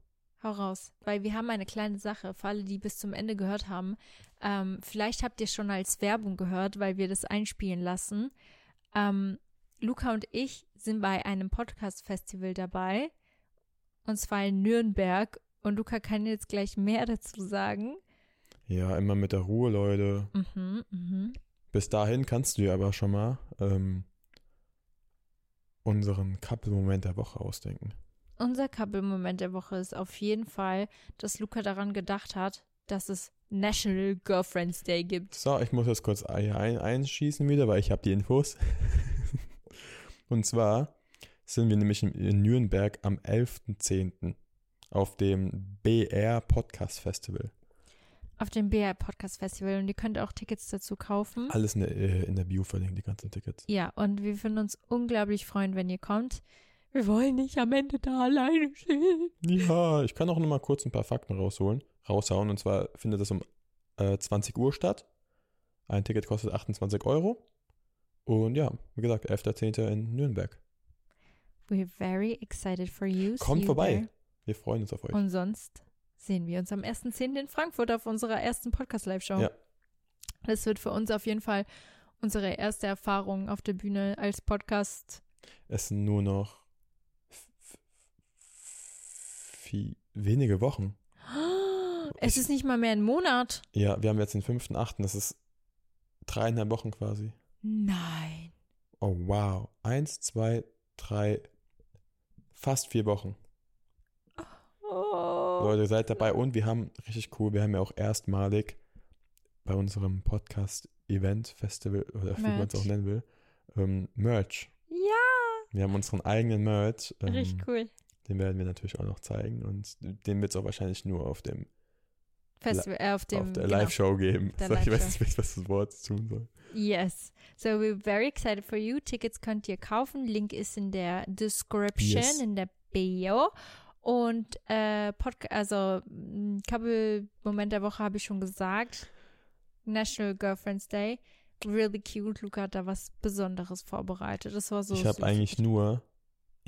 Hau raus, weil wir haben eine kleine Sache, für alle, die bis zum Ende gehört haben. Ähm, vielleicht habt ihr schon als Werbung gehört, weil wir das einspielen lassen. Ähm, Luca und ich sind bei einem Podcast-Festival dabei. Und zwar in Nürnberg. Und Luca kann jetzt gleich mehr dazu sagen. Ja, immer mit der Ruhe, Leute. Mhm, mhm. Bis dahin kannst du dir aber schon mal ähm, unseren Couple-Moment der Woche ausdenken. unser Couple-Moment der Woche ist auf jeden Fall, dass Luca daran gedacht hat, dass es National Girlfriends Day gibt. So, ich muss jetzt kurz ein, einschießen wieder, weil ich habe die Infos. Und zwar sind wir nämlich in Nürnberg am 11.10. auf dem BR Podcast Festival. Auf dem BR Podcast Festival und ihr könnt auch Tickets dazu kaufen. Alles in der, äh, in der Bio verlinkt, die ganzen Tickets. Ja, und wir würden uns unglaublich freuen, wenn ihr kommt. Wir wollen nicht am Ende da alleine stehen. Ja, ich kann auch noch mal kurz ein paar Fakten rausholen, raushauen. Und zwar findet das um äh, 20 Uhr statt. Ein Ticket kostet 28 Euro. Und ja, wie gesagt, 11.10. in Nürnberg. We're very excited for you. Kommt vorbei. There. Wir freuen uns auf euch. Und sonst sehen wir uns am 1.10. in Frankfurt auf unserer ersten Podcast-Live-Show. Ja. Das wird für uns auf jeden Fall unsere erste Erfahrung auf der Bühne als Podcast. Es sind nur noch viel, wenige Wochen. Es ist nicht mal mehr ein Monat. Ja, wir haben jetzt den 5.8. Das ist dreieinhalb Wochen quasi. Nein. Oh, wow. Eins, zwei, drei, fast vier Wochen. Leute, seid dabei. Und wir haben, richtig cool, wir haben ja auch erstmalig bei unserem Podcast-Event, Festival, oder wie man es auch nennen will, ähm, Merch. Ja. Wir haben unseren eigenen Merch. Ähm, richtig cool. Den werden wir natürlich auch noch zeigen und den wird es auch wahrscheinlich nur auf dem Festival, äh, auf dem auf der genau, Live-Show geben. So, ich weiß nicht, was das Wort tun soll. Yes. So we're very excited for you. Tickets könnt ihr kaufen. Link ist in der Description, yes. in der Bio. Und äh, Podcast, also Couple Moment der Woche habe ich schon gesagt. National Girlfriends Day. Really cute. Luca hat da was Besonderes vorbereitet. Das war so. Ich habe eigentlich nur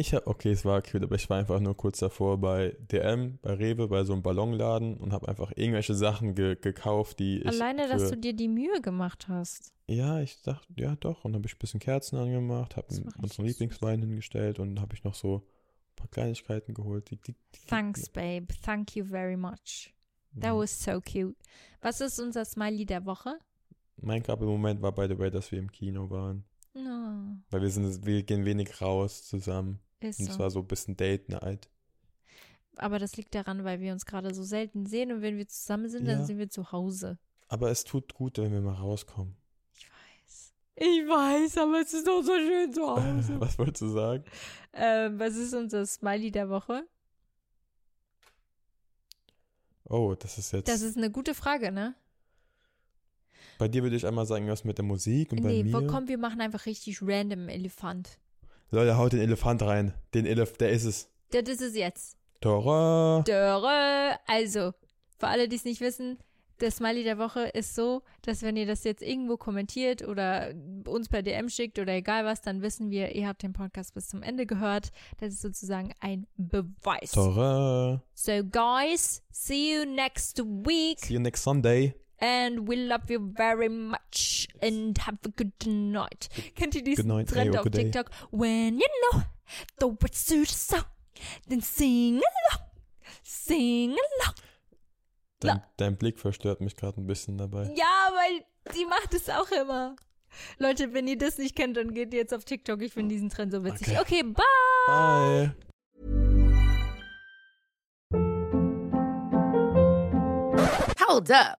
ich habe, okay, es war cute, aber ich war einfach nur kurz davor bei DM, bei Rewe, bei so einem Ballonladen und habe einfach irgendwelche Sachen ge gekauft, die ich. Alleine, dass du dir die Mühe gemacht hast. Ja, ich dachte, ja doch. Und habe ich ein bisschen Kerzen angemacht, habe unseren Lieblingswein hingestellt und habe ich noch so paar Kleinigkeiten geholt. Die, die, die, Thanks, babe. Thank you very much. That was so cute. Was ist unser Smiley der Woche? Mein Couple-Moment war, by the way, dass wir im Kino waren. No. Weil wir sind, wir gehen wenig raus zusammen. Ist und es war so ein bisschen Date Night. Aber das liegt daran, weil wir uns gerade so selten sehen und wenn wir zusammen sind, ja. dann sind wir zu Hause. Aber es tut gut, wenn wir mal rauskommen. Ich weiß. Aber es ist doch so schön zu Hause. was wolltest du sagen? Ähm, was ist unser Smiley der Woche? Oh, das ist jetzt. Das ist eine gute Frage, ne? Bei dir würde ich einmal sagen, was mit der Musik und nee, bei mir. Nee, komm, wir machen einfach richtig random Elefant. Leute, haut den Elefant rein. Den Elef, der ist es. Der ist es jetzt. Dora. Dora. Also, für alle, die es nicht wissen, der Smiley der Woche ist so, dass wenn ihr das jetzt irgendwo kommentiert oder uns per DM schickt oder egal was, dann wissen wir, ihr habt den Podcast bis zum Ende gehört. Das ist sozusagen ein Beweis. Dora. So, guys, see you next week. See you next Sunday. And we love you very much and have a good night. Kennt ihr diesen night, Trend auf TikTok? When you know the words to the song, then sing along, sing along. Dein, dein Blick verstört mich gerade ein bisschen dabei. Ja, weil sie macht es auch immer. Leute, wenn ihr das nicht kennt, dann geht ihr jetzt auf TikTok. Ich finde diesen Trend so witzig. Okay, okay bye. Bye. Hold up.